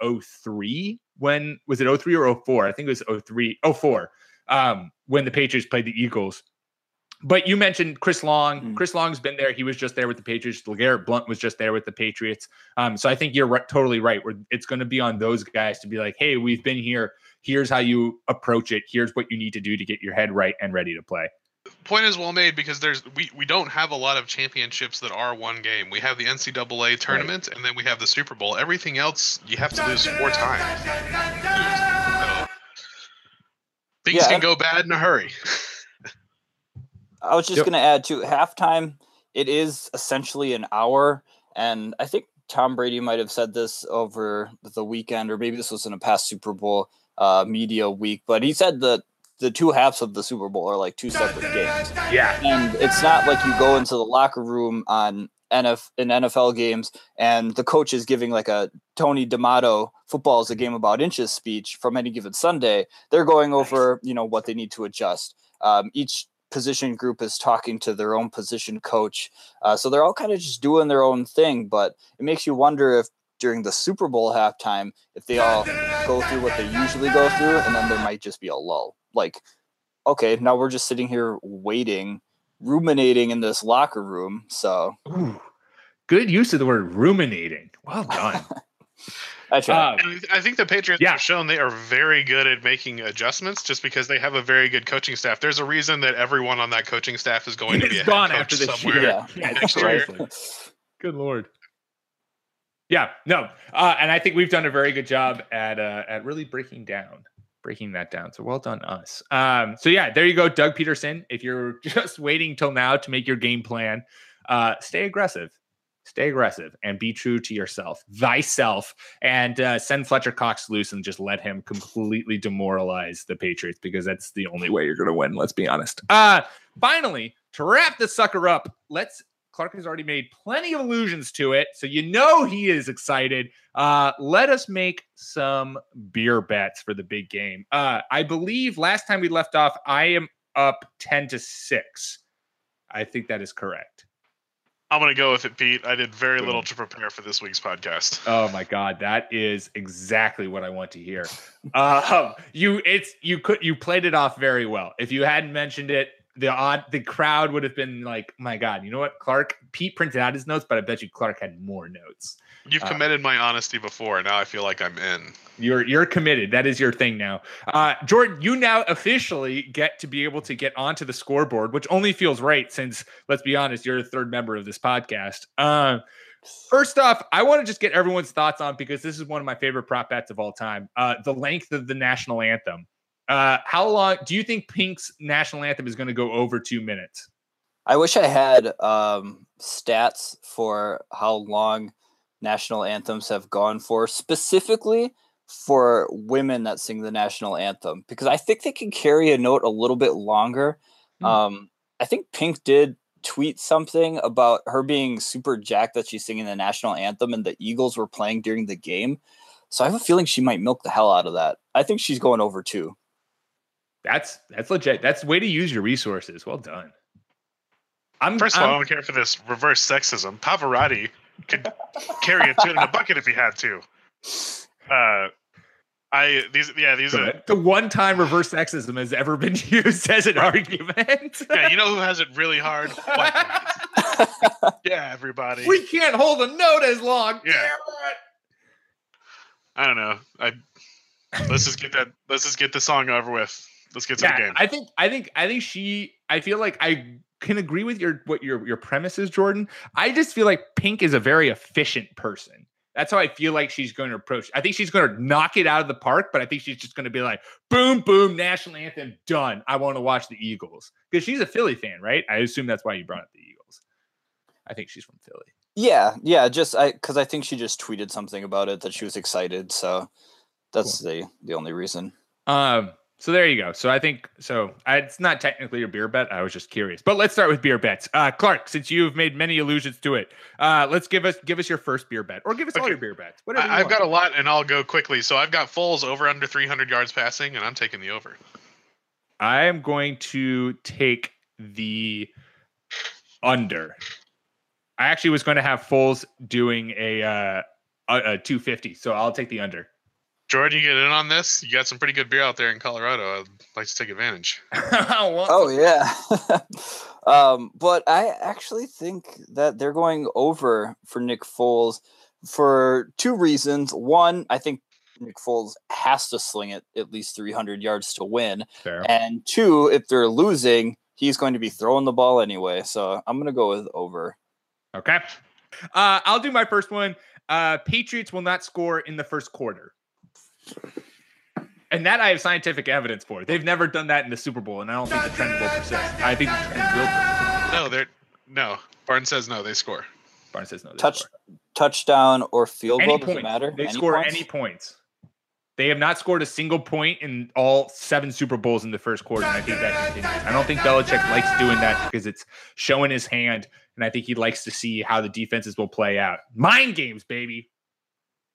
03 when was it 03 or 04? I think it was 03, 04, um, when the Patriots played the Eagles. But you mentioned Chris Long. Mm. Chris Long's been there. He was just there with the Patriots. LeGarrette Blount was just there with the Patriots. Um, so I think you're right, totally right. Where it's going to be on those guys to be like, "Hey, we've been here. Here's how you approach it. Here's what you need to do to get your head right and ready to play." point is well made because there's we, we don't have a lot of championships that are one game. We have the NCAA tournament and then we have the Super Bowl. Everything else you have to lose four times. Things Yeah, can go bad in a hurry. I was just Yep. going to add to halftime. It is essentially an hour, and I think Tom Brady might have said this over the weekend, or maybe this was in a past Super Bowl uh, media week. But he said that the two halves of the Super Bowl are like two separate games, Yeah. and it's not like you go into the locker room on NF in NFL games and the coach is giving like a Tony D'Amato football is a game about inches speech from any given Sunday. They're going over you know what they need to adjust. Um, each position group is talking to their own position coach. Uh, so they're all kind of just doing their own thing, but it makes you wonder if during the Super Bowl halftime, if they all go through what they usually go through, and then there might just be a lull. Like, okay, now we're just sitting here waiting, ruminating in this locker room. So Ooh, good use of the word ruminating. Well done. I try. Um, I think the Patriots Yeah. have shown they are very good at making adjustments just because they have a very good coaching staff. There's a reason that everyone on that coaching staff is going to be a head gone coach after this somewhere. year. Yeah. Yeah, next year. seriously. Good lord. Yeah, no, uh, and I think we've done a very good job at uh, at really breaking down breaking that down. So well done us. Um, so yeah, there you go, Doug Pederson. If you're just waiting till now to make your game plan, uh, stay aggressive. Stay aggressive and be true to yourself, thyself, and uh, send Fletcher Cox loose and just let him completely demoralize the Patriots because that's the only way you're going to win. Let's be honest. Uh, finally, to wrap this sucker up, let's Clark has already made plenty of allusions to it, so you know he is excited. Uh, let us make some beer bets for the big game. Uh, I believe last time we left off, I am up 10 to 6. I think that is correct. I'm gonna go with it, Pete. I did very little to prepare for this week's podcast. Oh my god, that is exactly what I want to hear. Um, you it's you could you played it off very well. If you hadn't mentioned it, the odd the crowd would have been like, "My god, you know what? Clark Pete printed out his notes, but I bet you Clark had more notes." You've Uh, my honesty before. Now I feel like I'm in. You're you're committed. That is your thing now. Uh, Jordan, you now officially get to be able to get onto the scoreboard, which only feels right since, let's be honest, you're the third member of this podcast. Uh, first off, I want to just get everyone's thoughts on because this is one of my favorite prop bets of all time. Uh, the length of the national anthem. Uh, how long do you think Pink's national anthem is going to go over two minutes? I wish I had um, stats for how long national anthems have gone for, specifically for women that sing the national anthem, because I think they can carry a note a little bit longer. Hmm. Um, I think Pink did tweet something about her being super jacked that she's singing the national anthem and the Eagles were playing during the game. So I have a feeling she might milk the hell out of that. I think she's going over two. That's that's legit. That's the way to use your resources. Well done. I'm First of all, I I'm- don't care for this reverse sexism. Pavarotti could carry a tune in a bucket if he had to. Uh, I these yeah these are. The one time reverse sexism has ever been used as an argument. yeah you know who has it really hard? Yeah, everybody. we can't hold a note as long. Yeah. Damn it. I don't know. I let's just get that. Let's just get the song over with. Let's get to the game. I think I think I think she I feel like I can agree with your what your your premise is, Jordan. I just feel like Pink is a very efficient person. That's how I feel like she's going to approach. I think she's going to knock it out of the park, but I think she's just going to be like, boom, boom, national anthem, done. I want to watch the Eagles because she's a Philly fan, right? I assume that's why you brought up the Eagles. I think she's from Philly. Yeah, yeah, just I because I think she just tweeted something about it that she was excited. So that's the the only reason. Um, so there you go. So I think so. I, it's not technically a beer bet. I was just curious. But let's start with beer bets. Uh, Clark, since you've made many allusions to it, uh, let's give us give us your first beer bet, or give us all your beer bets. Whatever. you I, I've want. got a lot, and I'll go quickly. So I've got Foles over under 300 yards passing, and I'm taking the over. I am going to take the under. I actually was going to have Foles doing a uh, a, a 250, so I'll take the under. Jordan, you get in on this? You got some pretty good beer out there in Colorado. I'd like to take advantage. Oh yeah. um, but I actually think that they're going over for Nick Foles for two reasons. One, I think Nick Foles has to sling it at least 300 yards to win. Fair. And two, if they're losing, he's going to be throwing the ball anyway. So I'm going to go with over. Okay. Uh, I'll do my first one. Uh, Patriots will not score in the first quarter. And that I have scientific evidence for. They've never done that in the Super Bowl, and I don't think the trend will persist. I think the trend will persist. No, they're no. Barnes says no. They score. Barnes says no. they Touch score. touchdown or field goal doesn't matter. They Any score points? any points. They have not scored a single point in all seven Super Bowls in the first quarter, and I think that continues. I don't think Belichick likes doing that because it's showing his hand, and I think he likes to see how the defenses will play out. Mind games, baby.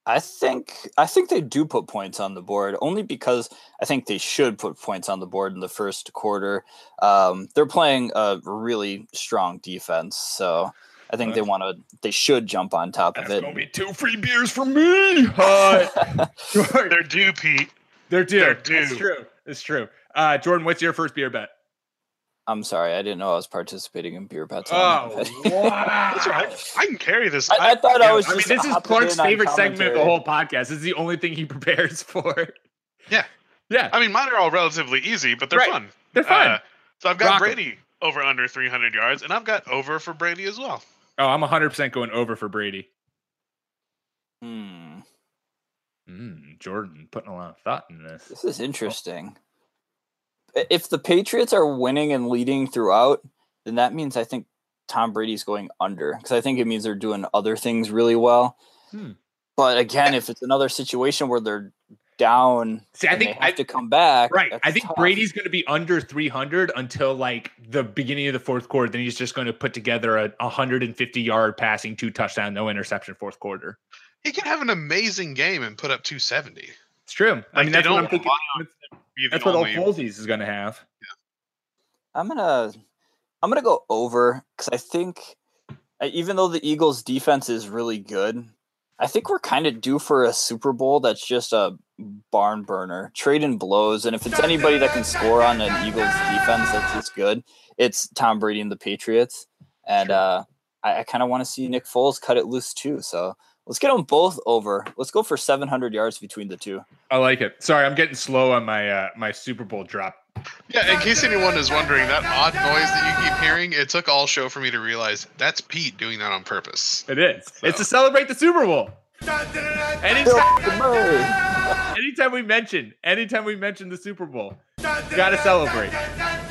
I think I think they do put points on the board only because I think they should put points on the board in the first quarter. Um, they're playing a really strong defense, so I think they want to. They should jump on top of That's it. gonna be two free beers for me. Uh, Jordan, They're due, Pete. they're due. they're It's true. It's true. Uh, Jordan, what's your first beer bet? I'm sorry, I didn't know I was participating in beer bets. Oh, wow. Right. I can carry this. I, I thought I was. I mean, just this is Clark's favorite segment of the whole podcast. This is the only thing he prepares for. Yeah. Yeah. I mean, mine are all relatively easy, but they're Right. fun. They're fun. Uh, so I've got Rock 'em. Brady over under 300 yards, and I've got over for Brady as well. oh, I'm 100% going over for Brady. Hmm, Mm, Jordan putting a lot of thought in this. this is interesting. I- If the Patriots are winning and leading throughout, then that means I think Tom Brady's going under because I think it means they're doing other things really well. Hmm. But again, if it's another situation where they're down, See, I and think they have I, to come back. right. I think tough. Brady's going to be under 300 until like the beginning of the fourth quarter. Then he's just going to put together a 150 yard passing, two touchdown, no interception fourth quarter. He can have an amazing game and put up 270. It's true. I mean, that's what don't I'm thinking. rely on Be the That's what old only- Folsey's is going to have. I'm gonna I'm gonna go over because I think even though the Eagles defense is really good, I think we're kind of due for a Super Bowl that's just a barn burner, trading blows, and if it's anybody that can score on an Eagles defense that's just good, it's Tom Brady and the Patriots, and uh, I, I kind of want to see Nick Foles cut it loose too. So let's get them both over. Let's go for 700 yards between the two. I like it. Sorry, I'm getting slow on my uh, my Super Bowl drop. Yeah, in case anyone is wondering, that odd noise that you keep hearing, it took all show for me to realize that's Pete doing that on purpose. It is. It's to celebrate the Super Bowl. Anytime, anytime we mention, anytime we mention the Super Bowl, gotta celebrate.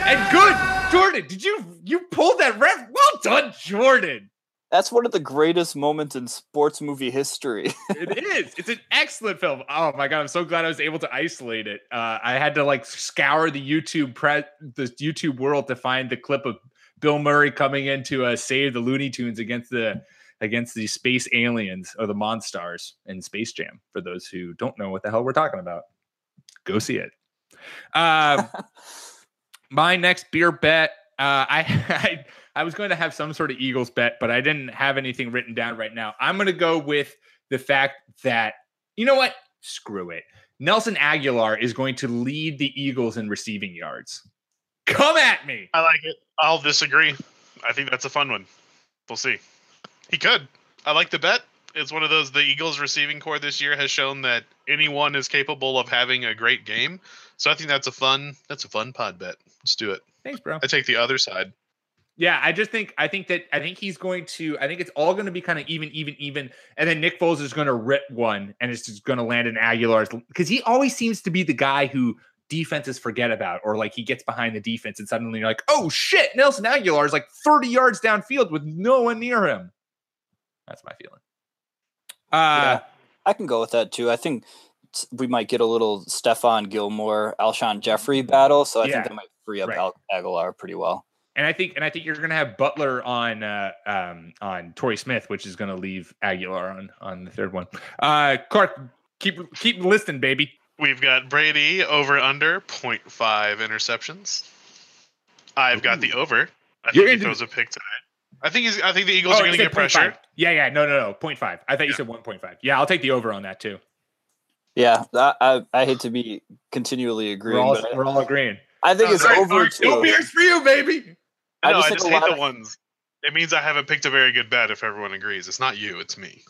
And good, Jordan. Did you you pulled that ref? Well done, Jordan. That's one of the greatest moments in sports movie history. It is. It's an excellent film. Oh my god, I'm so glad I was able to isolate it. Uh, I had to like scour the YouTube pre- the YouTube world to find the clip of Bill Murray coming in to uh, save the Looney Tunes against the against the space aliens or the Monstars in Space Jam. For those who don't know what the hell we're talking about, go see it. Um, my next beer bet. Uh, I, I I was going to have some sort of Eagles bet, but I didn't have anything written down right now. I'm going to go with the fact that you know what? Screw it. Nelson Agholor is going to lead the Eagles in receiving yards. Come at me. I like it. I'll disagree. I think that's a fun one. We'll see. He could. I like the bet. It's one of those. The Eagles receiving corps this year has shown that anyone is capable of having a great game. So I think that's a fun. That's a fun pod bet. Let's do it. Thanks, bro. I take the other side. Yeah, I just think I think that I think he's going to I think it's all going to be kind of even, even, even, and then Nick Foles is going to rip one, and it's just going to land in Agholor's because he always seems to be the guy who defenses forget about, or like he gets behind the defense and suddenly you're like, oh shit, Nelson Agholor is like 30 yards downfield with no one near him. That's my feeling. Uh, Yeah, I can go with that too. I think we might get a little Stephon Gilmore, Alshon Jeffery battle, so I Yeah, think that might free up right. Al- Agholor pretty well. And I think and I think you're gonna have Butler on uh um on Torrey Smith, which is gonna leave Agholor on on the third one. Uh Clark, keep keep listening, baby. We've got Brady over under 0.5 interceptions. I've got the over. I You're think he into- throws a pick tonight. I think he's. I think the Eagles Oh, are going to said get pressure. Yeah, yeah, no, no, no, 0.5. I thought you said 1.5. Yeah, I'll take the over on that too. Yeah, I, I, I hate to be continually We're agreeing, all but we're all agreeing. I think No, it's sorry, over sorry, too. No beers for you, baby. I no, just I think just a hate lot the of- ones. It means I haven't picked a very good bet if everyone agrees. It's not you, it's me.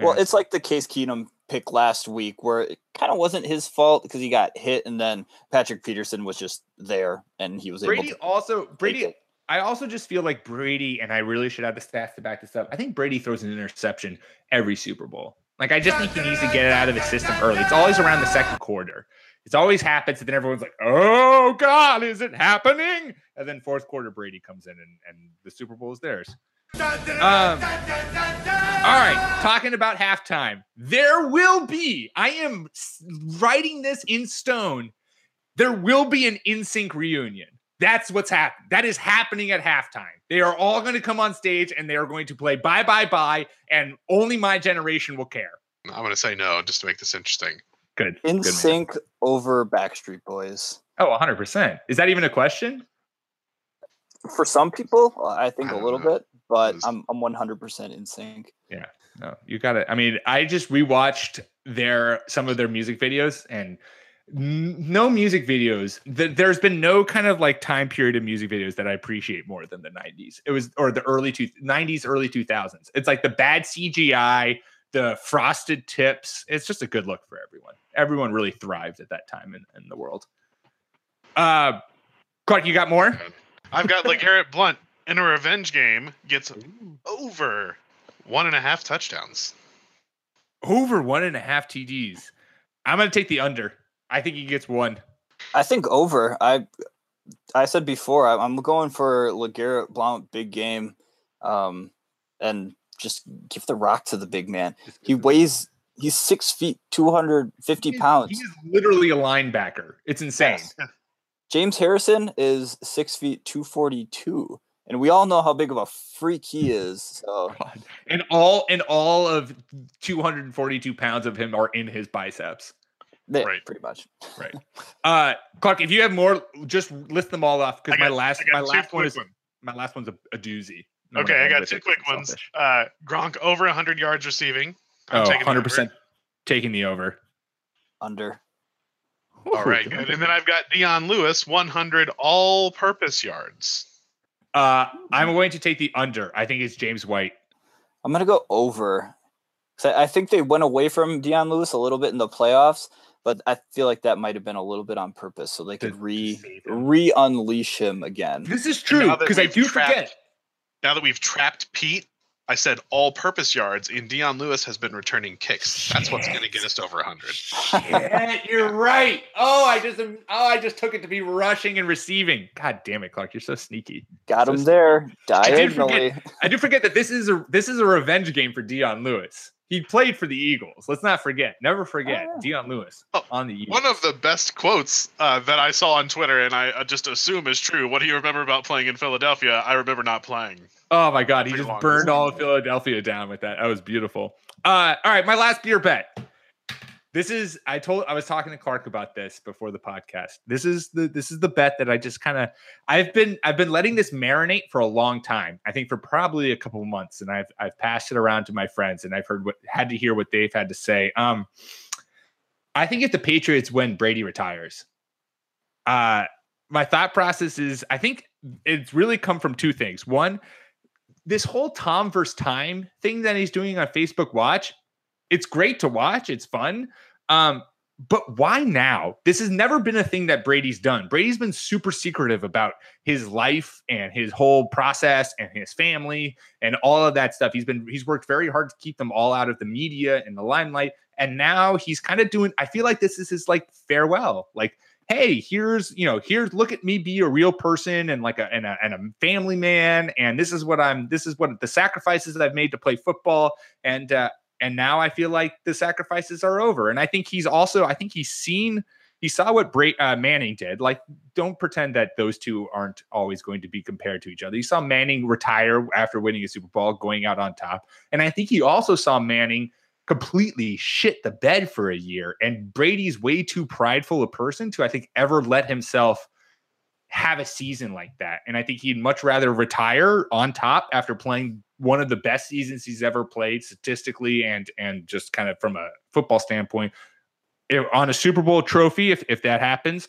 Well, Yeah. it's like the Case Keenum pick last week where it kind of wasn't his fault because he got hit and then Patrick Peterson was just there and he was Brady able to also Brady. it. I also just feel like Brady, and I really should have the stats to back this up. I think Brady throws an interception every Super Bowl. Like I just think he needs to get it out of his system early. It's always around the second quarter. It's always happens, and then everyone's like, "Oh God, is it happening?" And then fourth quarter, Brady comes in, and, and the Super Bowl is theirs. Um, all right, talking about halftime. There will be. I am writing this in stone. There will be an NSYNC reunion. That's what's happening. That is happening at halftime. They are all going to come on stage and they are going to play "Bye Bye Bye," and only my generation will care. I'm gonna say no just to make this interesting. Good. in Good man. sync over Backstreet Boys. Oh, 100 percent. Is that even a question? For some people, I think I a little know. bit, but was- I'm I'm 100% NSYNC. Yeah. No, you got it. I mean, I just rewatched their some of their music videos and n- no music videos. Th- there's been no kind of like time period of music videos that I appreciate more than the 90s. It was or the early two 90s, early 2000s. It's like the bad CGI, the frosted tips. It's just a good look for everyone. Everyone really thrived at that time in, in the world. Uh, Clark, you got more? I've got LeGarrette Blount in a revenge game gets over one and a half touchdowns. Over one and a half TDs. I'm gonna take the under. I think he gets one. I think over. I I said before I, I'm going for Legarrette Blount big game, um, and just give the rock to the big man. He weighs he's six feet, two hundred fifty He's- pounds. He's literally a linebacker. It's insane. Yes. James Harrison is six feet two forty two, and we all know how big of a freak he is. So God. And all and all of 242 pounds of him are in his biceps. yeah, Right. pretty much. Right. Uh Clark, if you have more, just list them all off because my last my last one is ones. my last one's a, a doozy. No, Okay, I got two quick ones. Uh, Gronk over 100 yards receiving. I'm Oh, taking 100% over. taking the over. Under. All right, good. And then I've got Dion Lewis 100 all-purpose yards. Uh, I'm going to take the under. I think it's James White. I'm gonna go over. 'Cause I I think they went away from Dion Lewis a little bit in the playoffs, but I feel like that might have been a little bit on purpose, so they could to re re unleash him again. This is true because I do trapped- forget. Now that we've trapped Pete, I said all-purpose yards, and Dion Lewis has been returning kicks. That's what's going to get us to over 100. Yeah, you're right. Oh, I just oh, I just took it to be rushing and receiving. God damn it, Clark, you're so sneaky. Got him So- there I did diagonally. I do forget that this is a this is a revenge game for Dion Lewis. He played for the Eagles. Let's not forget. Never forget yeah. Dion Lewis Oh, on the Eagles. One of the best quotes uh, that I saw on Twitter, and I uh, just assume is true. What do you remember about playing in Philadelphia? I remember not playing. oh my God, he just long. burned all of Philadelphia down with that. That was beautiful. Uh, all right, my last beer bet. This is I told I was talking to Clark about this before the podcast. This is the this is the bet that I just kind of I've been I've been letting this marinate for a long time. I think for probably a couple months, and I've I've passed it around to my friends, and I've heard what had to hear what they've had to say. Um, I think if the Patriots win, Brady retires. Uh, my thought process is I think it's really come from two things. One, this whole Tom versus time thing that he's doing on Facebook Watch, it's great to watch. It's fun. Um, but why now? This has never been a thing that Brady's done. Brady's been super secretive about his life and his whole process and his family and all of that stuff. He's been he's worked very hard to keep them all out of the media and the limelight. And now he's kind of doing, I feel like this is his like farewell. Like, hey, here's, you know, here's look at me be a real person and like a and a and a family man. And this is what I'm, this is what the sacrifices that I've made to play football. And uh and now I feel like the sacrifices are over. And I think he's also, I think he's seen, he saw what Bra- uh, Manning did. Like, don't pretend that those two aren't always going to be compared to each other. He saw Manning retire after winning a Super Bowl, going out on top. And I think he also saw Manning completely shit the bed for a year. And Brady's way too prideful a person to, I think, ever let himself have a season like that. And I think he'd much rather retire on top after playing one of the best seasons he's ever played statistically and and just kind of from a football standpoint on a Super Bowl trophy if if that happens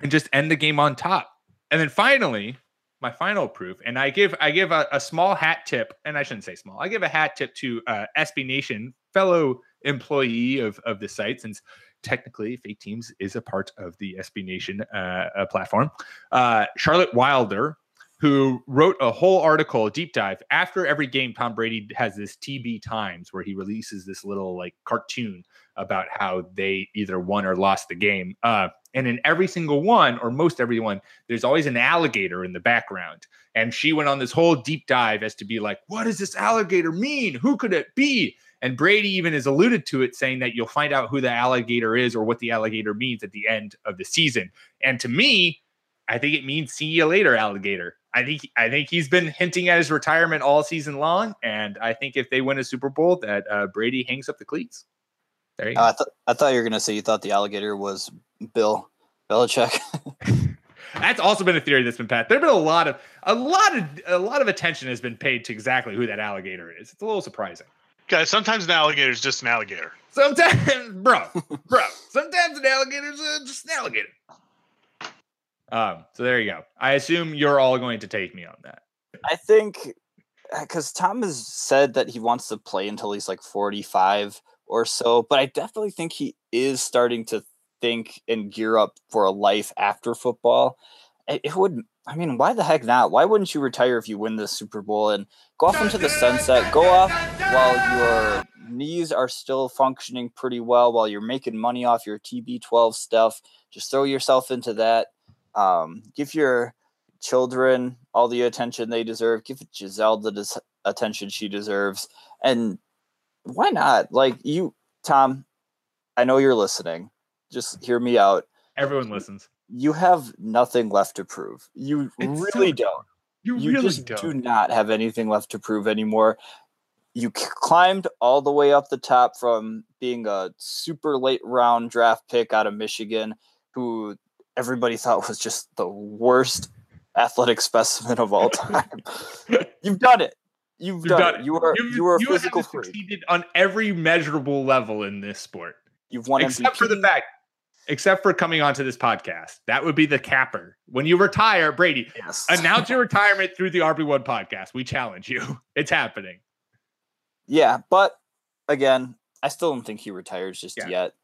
and just end the game on top. And then finally, my final proof, and I give I give a, a small hat tip, and I shouldn't say small. I give a hat tip to uh, SB Nation, fellow employee of of the site since technically fake teams is a part of the SB Nation uh, uh, platform. Uh, Charlotte Wilder, who wrote a whole article, a deep dive after every game. Tom Brady has this TB Times where he releases this little like cartoon about how they either won or lost the game. Uh, and in every single one, or most every one, there's always an alligator in the background. And she went on this whole deep dive as to be like, what does this alligator mean? Who could it be? And Brady even has alluded to it, saying that you'll find out who the alligator is or what the alligator means at the end of the season. And to me, I think it means see you later, alligator. I think I think he's been hinting at his retirement all season long, and I think if they win a Super Bowl, that uh, Brady hangs up the cleats. There you uh, go. I, th- I thought you were gonna say you thought the alligator was Bill Belichick. that's also been a theory that's been passed. There've been a lot of a lot of a lot of attention has been paid to exactly who that alligator is. It's a little surprising. Guys, sometimes an alligator is just an alligator. Sometimes, bro, bro. Sometimes an alligator is uh, just an alligator. Um, so there you go. I assume you're all going to take me on that. I think because Tom has said that he wants to play until he's like 45 or so, but I definitely think he is starting to think and gear up for a life after football. It would I mean, why the heck not? Why wouldn't you retire if you win the Super Bowl and go off into the sunset, go off while your knees are still functioning pretty well, while you're making money off your TB12 stuff? Just throw yourself into that. Um, give your children all the attention they deserve. Give Gisele the attention she deserves. And why not? Like you, Tom, I know you're listening. Just hear me out. Everyone listens you have nothing left to prove. You it's really so, don't. You, you really just don't. do not have anything left to prove anymore. You climbed all the way up the top from being a super late round draft pick out of Michigan, who everybody thought was just the worst athletic specimen of all time. You've done it. You've, You've done, done, it. You are you, you are you physical succeeded on every measurable level in this sport. You've won except MVP. for the fact except for coming onto this podcast. That would be the capper. When you retire, Brady, yes. announce your retirement through the RB1 podcast. We challenge you. It's happening. Yeah, but again, I still don't think he retires just yeah. yet.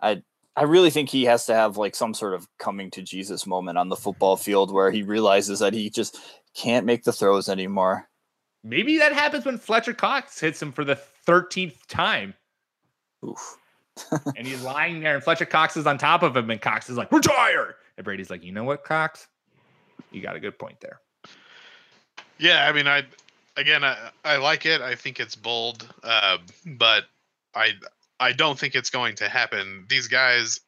I I really think he has to have like some sort of coming to Jesus moment on the football field where he realizes that he just can't make the throws anymore. Maybe that happens when Fletcher Cox hits him for the 13th time. Oof and he's lying there, and Fletcher Cox is on top of him, and Cox is like, retire. And Brady's like, you know what, Cox? You got a good point there. Yeah, I mean, I again, I, I like it. I think it's bold, uh, but I I don't think it's going to happen. These guys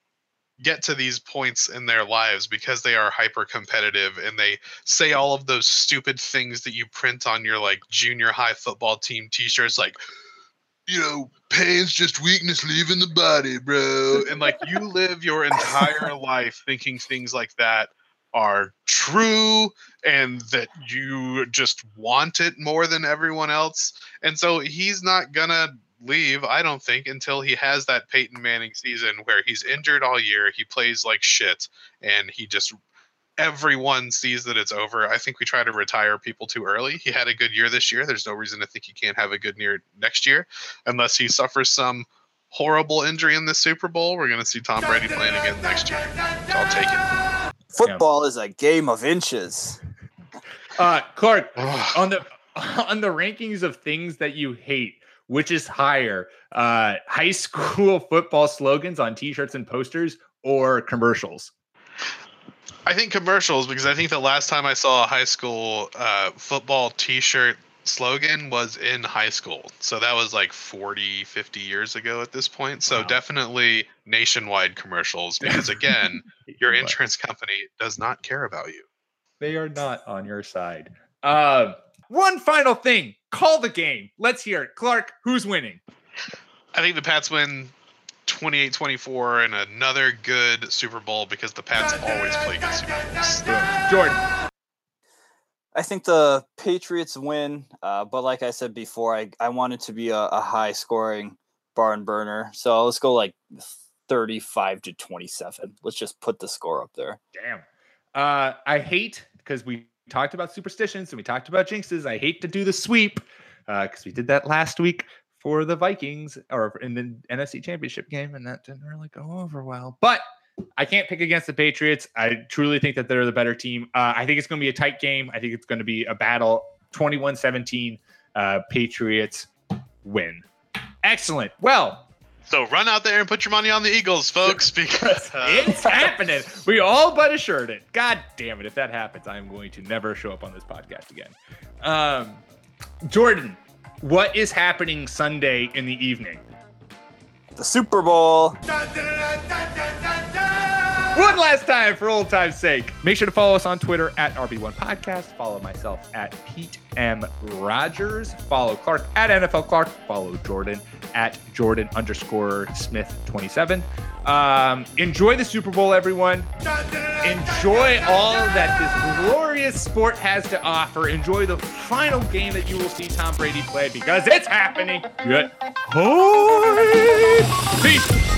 get to these points in their lives because they are hyper competitive and they say all of those stupid things that you print on your like junior high football team t-shirts like you know, pain's just weakness leaving the body, bro. And like you live your entire life thinking things like that are true and that you just want it more than everyone else. And so he's not gonna leave, I don't think, until he has that Peyton Manning season where he's injured all year, he plays like shit, and he just everyone sees that it's over. I think we try to retire people too early. He had a good year this year. There's no reason to think he can't have a good year next year, unless he suffers some horrible injury in the Super Bowl. We're going to see Tom Brady playing again next year. I'll take it. Football yeah. is a game of inches. Uh, Clark, on the on the rankings of things that you hate, which is higher, uh, high school football slogans on T-shirts and posters or commercials? I think commercials because I think the last time I saw a high school uh, football T-shirt slogan was in high school. So that was like 40, 50 years ago at this point. So wow. definitely nationwide commercials because again, your insurance company does not care about you. They are not on your side. Uh, one final thing. Call the game. Let's hear it. Clark, who's winning? I think the Pats win 28 24 and another good Super Bowl because the Pats always play good Super Bowls. Jordan. I think the Patriots win, uh, but like I said before, I, I want it to be a, a high scoring barn burner. So let's go like 35 to 27. Let's just put the score up there. Damn. Uh, I hate because we talked about superstitions and we talked about jinxes. I hate to do the sweep because uh, we did that last week for the Vikings or in the NFC Championship game, and that didn't really go over well. But I can't pick against the Patriots. I truly think that they're the better team. Uh, I think it's going to be a tight game. I think it's going to be a battle 21 17. Uh, Patriots win. Excellent. Well, So run out there and put your money on the Eagles, folks, because uh, it's happening. We all but assured it. God damn it. If that happens, I'm going to never show up on this podcast again. Um, Jordan, what is happening Sunday in the evening? The Super Bowl. One last time for old time's sake. Make sure to follow us on Twitter at RB1 Podcast. Follow myself at Pete M. Rogers. Follow Clark at NFL Clark. Follow Jordan at Jordan underscore Smith 27. Um, enjoy the Super Bowl, everyone. Enjoy all that this glorious sport has to offer. Enjoy the final game that you will see Tom Brady play because it's happening. Good. Peace.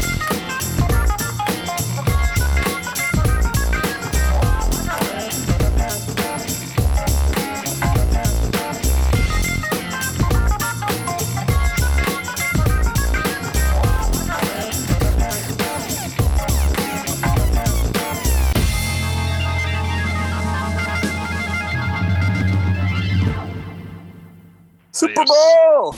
Super Adios. Bowl.